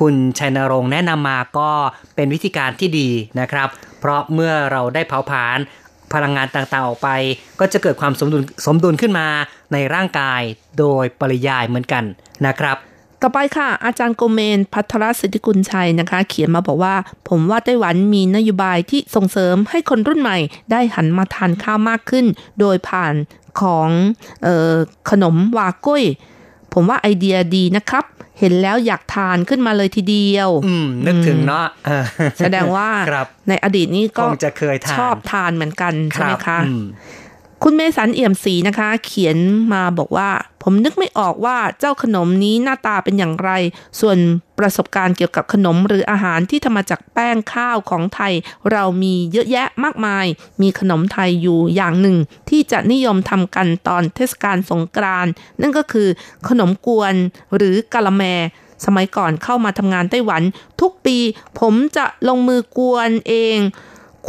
คุณชัยนรงค์แนะนำมาก็เป็นวิธีการที่ดีนะครับ เพราะเมื่อเราได้เผาผลาญพลังงานต่างๆออกไป ก็จะเกิดความสมดุลสมดุลขึ้นมาในร่างกายโดยปริยายเหมือนกันนะครับต่อไปค่ะ อาจารย์โกเมน พัทรสิทธิกุลชัยนะคะ เขียนมาบอกว่า ผมว่าไต้หวันมีนโยบายที่ส่งเสริมให้คนรุ่นใหม่ได้หันมาทานข้าวมากขึ้น โดยผ่าน ของเออขนมวากุ้ยผมว่าไอเดียดีนะครับ เห็นแล้วอยากทานขึ้นมาเลยทีเดียว อืม นึกถึงเนาะเออแสดงว่าครับในอดีตนี้ก็คงจะเคยทานชอบทานเหมือนกันใช่ไหมคะอืม คุณเมสันเอี่ยมศรีนะคะ เขียนมาบอกว่า ผมนึกไม่ออกว่าเจ้าขนมนี้หน้าตาเป็นอย่างไร ส่วนประสบการณ์เกี่ยวกับขนมหรืออาหารที่ทำมาจากแป้งข้าวของไทย เรามีเยอะแยะมากมาย มีขนมไทยอยู่อย่างหนึ่ง ที่จะนิยมทำกันตอนเทศกาลสงกรานต์นั่นก็คือขนมกวนหรือกะละแมสมัยก่อนเข้ามาทำงานไต้หวัน ทุกปีผมจะลงมือกวนเอง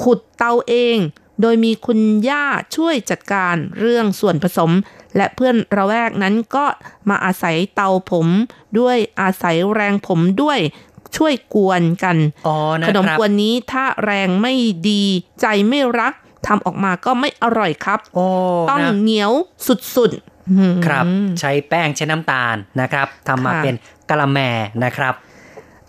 ขุดเตาเอง โดยมีคุณย่าช่วยจัดการเรื่องส่วนผสม และเพื่อนระแวกนั้นก็มาอาศัยเตาผม ด้วยอาศัยแรงผมด้วยช่วยกวนกันอ๋อนะขนมครับกวนนี้ถ้าแรงไม่ดี ใจไม่รักทำออกมาก็ไม่อร่อยครับโอ้ต้องนะเหนียวสุดๆอืมครับ ใช้แป้งใช้น้ำตาลนะครับทำมาค่ะเป็นกะละแมนะครับ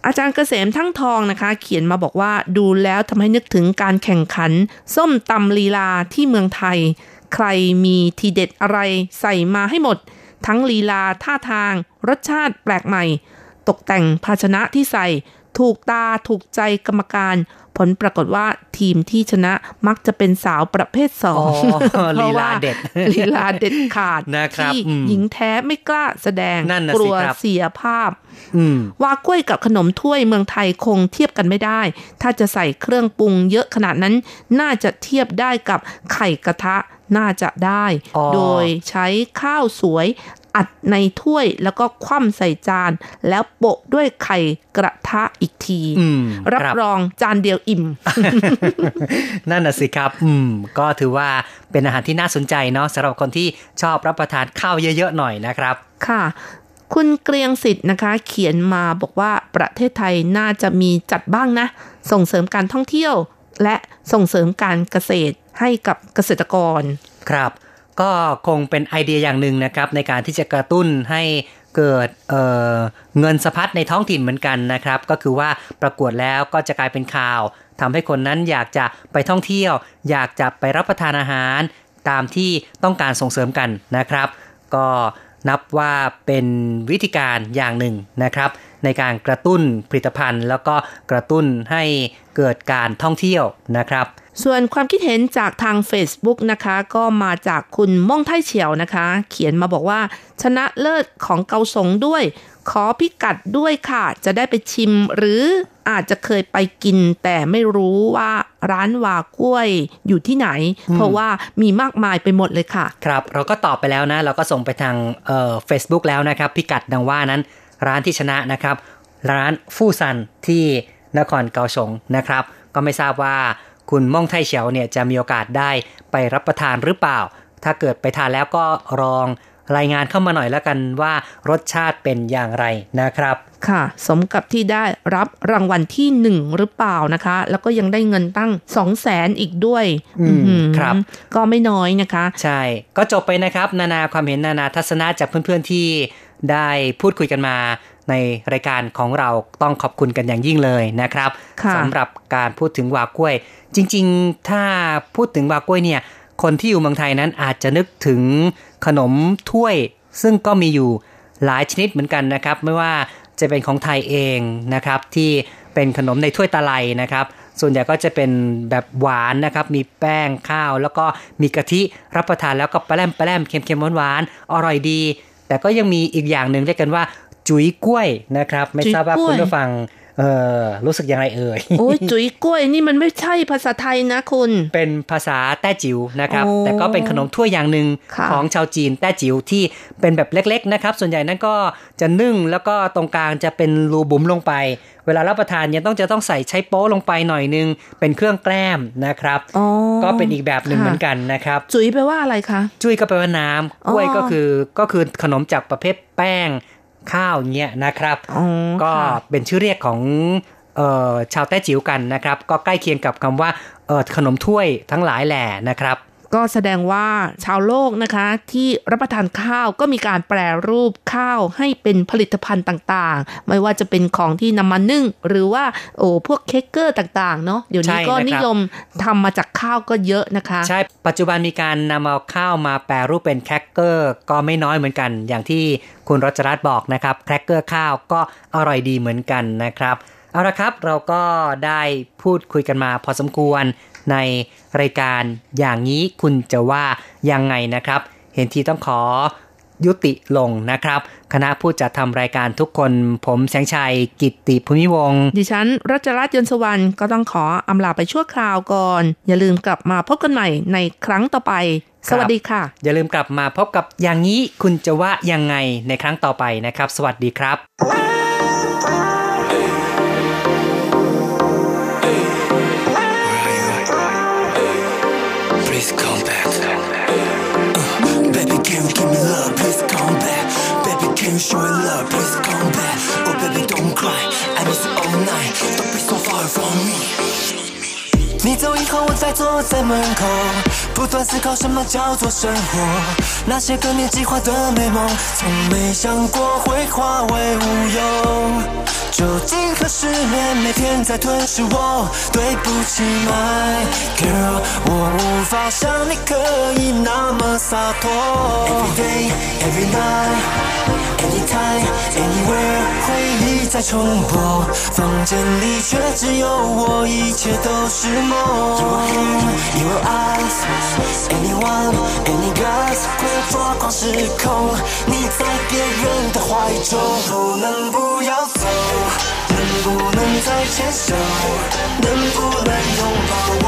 อาจารย์เกษมทั้งทองนะคะ เขียนมาบอกว่าดูแล้วทำให้นึกถึงการแข่งขัน ส้มตำลีลาที่เมืองไทย ใครมีทีเด็ดอะไรใส่มาให้หมด ทั้งลีลาท่าทาง รสชาติแปลกใหม่ ตกแต่งภาชนะที่ใส่ ถูกตาถูกใจกรรมการ ผลปรากฏว่าทีมที่ชนะมักจะเป็นสาวประเภทสองอ๋อพระว่ลีลาเด็ดลีลาเด็ดขาดนะครับที่อืมหญิงแท้ไม่กล้าแสดงนั่นน่ะกสิลัวครับเสียภาพอืมว่ากล้วยกับขนมถ้วยเมืองไทยคงเทียบกันไม่ได้ ถ้าจะใส่เครื่องปรุงเยอะขนาดนั้น น่าจะเทียบได้กับไข่กระทะน่าจะได้อ๋อโดยใช้ข้าวสวย อัดในถ้วยแล้วก็คว่ำใส่จาน แล้วโปะด้วยไข่กระทะอีกทีอืมรับครับรองจานเดียวอิ่ม นั่นน่ะสิครับ อืม ก็ถือว่าเป็นอาหารที่น่าสนใจเนาะสำหรับคนที่ชอบรับประทานข้าวเยอะๆหน่อยนะครับ ค่ะคุณเกรียงสิทธิ์นะคะ เขียนมาบอกว่าประเทศไทยน่าจะมีจัดบ้างนะ ส่งเสริมการท่องเที่ยว และส่งเสริมการเกษตรให้กับเกษตรกร ครับ ก็คงเป็นไอเดียอย่างหนึ่งนะครับ ในการที่จะกระตุ้นให้เกิดเเงินสะพัดในท้องถิ่นเหมือนกันนะครับ ก็คือว่าประกวดแล้วก็จะกลายเป็นข่าวทำให้คนนั้นอยากจะไปท่องเที่ยว อยากจะไปรับประทานอาหาร ตามที่ต้องการส่งเสริมกันนะครับ ก็นับว่าเป็นวิธีการอย่างหนึ่งนะครับ ในการกระตุ้นผลิตภัณฑ์ แล้วก็กระตุ้นให้เกิดการท่องเที่ยวนะครับ ส่วนความคิดเห็นจากทาง Facebook นะคะ ก็มาจากคุณม่องไทเฉียวนะคะ เขียนมาบอกว่า ชนะเลิศของเกาสงด้วย ขอพิกัดด้วยค่ะ จะได้ไปชิม หรืออาจจะเคยไปกิน แต่ไม่รู้ว่าร้านวากล้วยอยู่ที่ไหน เพราะว่ามีมากมายไปหมดเลยค่ะ ครับ เราก็ตอบไปแล้วนะ เราก็ส่งไปทางเอ่อ Facebook แล้วนะครับ พิกัดดังว่านั้น ร้านที่ชนะนะครับ ร้านฟู่ซันที่นครเกาสงนะครับ ก็ไม่ทราบว่า คุณม่องไทเฉียวเนี่ยจะมีโอกาสได้ไปรับประทานหรือเปล่า ถ้าเกิดไปทานแล้วก็ลองรายงานเข้ามาหน่อยแล้วกันว่ารสชาติเป็นอย่างไรนะครับ ค่ะ สมกับที่ได้รับรางวัลที่หนึ่งหรือเปล่านะคะ แล้วก็ยังได้เงินตั้งสองแสนอีกด้วย อืมอื้อหือครับ ก็ไม่น้อยนะคะ ใช่ ก็จบไปนะครับ นานาความเห็นนานาทัศนะจากเพื่อนๆที่ได้พูดคุยกันมา ในรายการของเราต้องขอบคุณกันอย่างยิ่งเลยนะครับค่ะสำหรับการพูดถึงวากล้วย จริง ๆ ถ้าพูดถึงวากล้วยเนี่ย คนที่อยู่เมืองไทยนั้นอาจจะนึกถึงขนมถ้วย ซึ่งก็มีอยู่หลายชนิดเหมือนกันนะครับ ไม่ว่าจะเป็นของไทยเองนะครับ ที่เป็นขนมในถ้วยตะไลนะครับ ส่วนใหญ่ก็จะเป็นแบบหวานนะครับ มีแป้งข้าว แล้วก็มีกะทิรับประทานแล้วก็ปลาแรมปลาแรมเค็มๆหวานๆอร่อยดี แต่ก็ยังมีอีกอย่างหนึ่งเรียกกันว่า จุ๋ยกล้วยนะครับ ไม่ทราบว่าจุ๋ยกล้วยคุณผู้ฟังเออรู้สึกยังไงเอ่ยโอ้ยจุ๋ยกล้วยนี่มันไม่ใช่ภาษาไทยนะคุณ เป็นภาษาแต้จิ๋วนะครับโอ้แต่ก็เป็นขนมถ้วยอย่างหนึ่งค่ะของชาวจีนแต้จิ๋วที่เป็นแบบเล็ก ๆ นะครับ ส่วนใหญ่นั่นก็จะนึ่งแล้วก็ตรงกลางจะเป็นรูบุ๋มลงไป เวลารับประทานเนี่ยต้องจะต้องใส่ใช้โป๊ลงไปหน่อยนึง เป็นเครื่องแกล้มนะครับอ๋อก็เป็นอีกแบบหนึ่งค่ะเหมือนกันนะครับ จุ๋ยแปลว่าอะไรคะจุ้ยก็แปลว่าน้ำกล้วยอ๋อก็คือก็คือขนมจากประเภทแป้ง ข้าวเงี้ยนะครับอ๋อก็ค่ะเป็นชื่อเรียกของเอ่อชาวแต้จิ๋วกันนะครับ ก็ใกล้เคียงกับคำว่าเอ่อขนมถ้วยทั้งหลายแหล่นะครับ ก็แสดงว่าชาวโลกนะคะที่รับประทานข้าวก็มีการแปรรูปข้าวให้เป็นผลิตภัณฑ์ต่างๆ ไม่ว่าจะเป็นของที่นำมานึ่ง หรือว่าโอ้พวกเค้กเกอร์ต่างๆเนาะเดี๋ยวนี้ก็นิยมทำมาจากข้าวก็เยอะนะคะ ใช่ปัจจุบันมีการนำเอาข้าวมาแปรรูปเป็นแครกเกอร์ก็ไม่น้อยเหมือนกัน อย่างที่คุณรัชรัตน์บอกนะครับแครกเกอร์ข้าวก็อร่อยดีเหมือนกันนะครับเอาละครับเราก็ได้พูดคุยกันมาพอสมควร ในรายการอย่างนี้คุณจะว่ายังไงนะครับ เห็นทีต้องขอยุติลงนะครับ คณะผู้จัดทำรายการทุกคนผมแสงชัยกิตติภูมิวงศ์ดิฉันรัชรัตน์ยนต์สวรรค์ก็ต้องขออำลาไปชั่วคราวก่อน อย่าลืมกลับมาพบกันใหม่ในครั้งต่อไป สวัสดีค่ะ อย่าลืมกลับมาพบกับอย่างนี้คุณจะว่ายังไงในครั้งต่อไปนะครับ สวัสดีครับ can show love? Please come back. Oh, baby, don't cry. I miss you all night. Don't be so far from me. 你走以后，我再坐在门口，不断思考什么叫做生活。那些个年计划的美梦，从没想过会化为乌有。究竟何的失眠每天在吞噬我。对不起，My girl，我无法像你可以那么洒脱。Every day, every night, anytime, anywhere，回忆在重播，房间里却只有我，一切都是梦。Your hair, your eyes, anyone, any guys，会抓狂失控，你在别人的怀中，能不能不要走，能不能再牵手，能不能拥抱我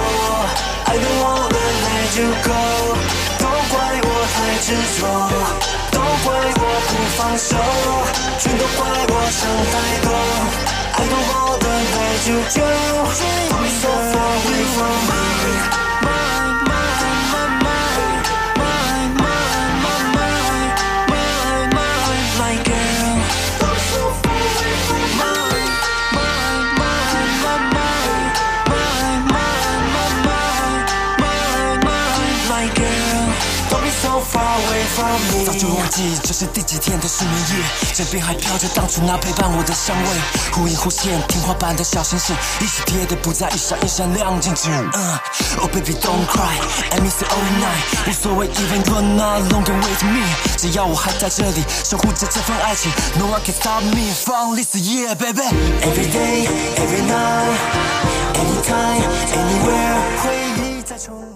？I don't wanna let you go，都怪我太执着，都怪我不放手，全都怪我想太多。I know all the things you do. I'm so far away from me. 早就忘记这是第几天的失眠夜，枕边还飘着当初那陪伴我的香味，忽隐忽现，天花板的小星星，一起贴的不再一闪一闪亮晶晶。嗯，Oh baby don't cry, I miss you all night，无所谓 even you're not longer with me，只要我还在这里守护着这份爱情，No one can stop me from this yeah baby。Every day, every night, anytime, anywhere，回忆在重。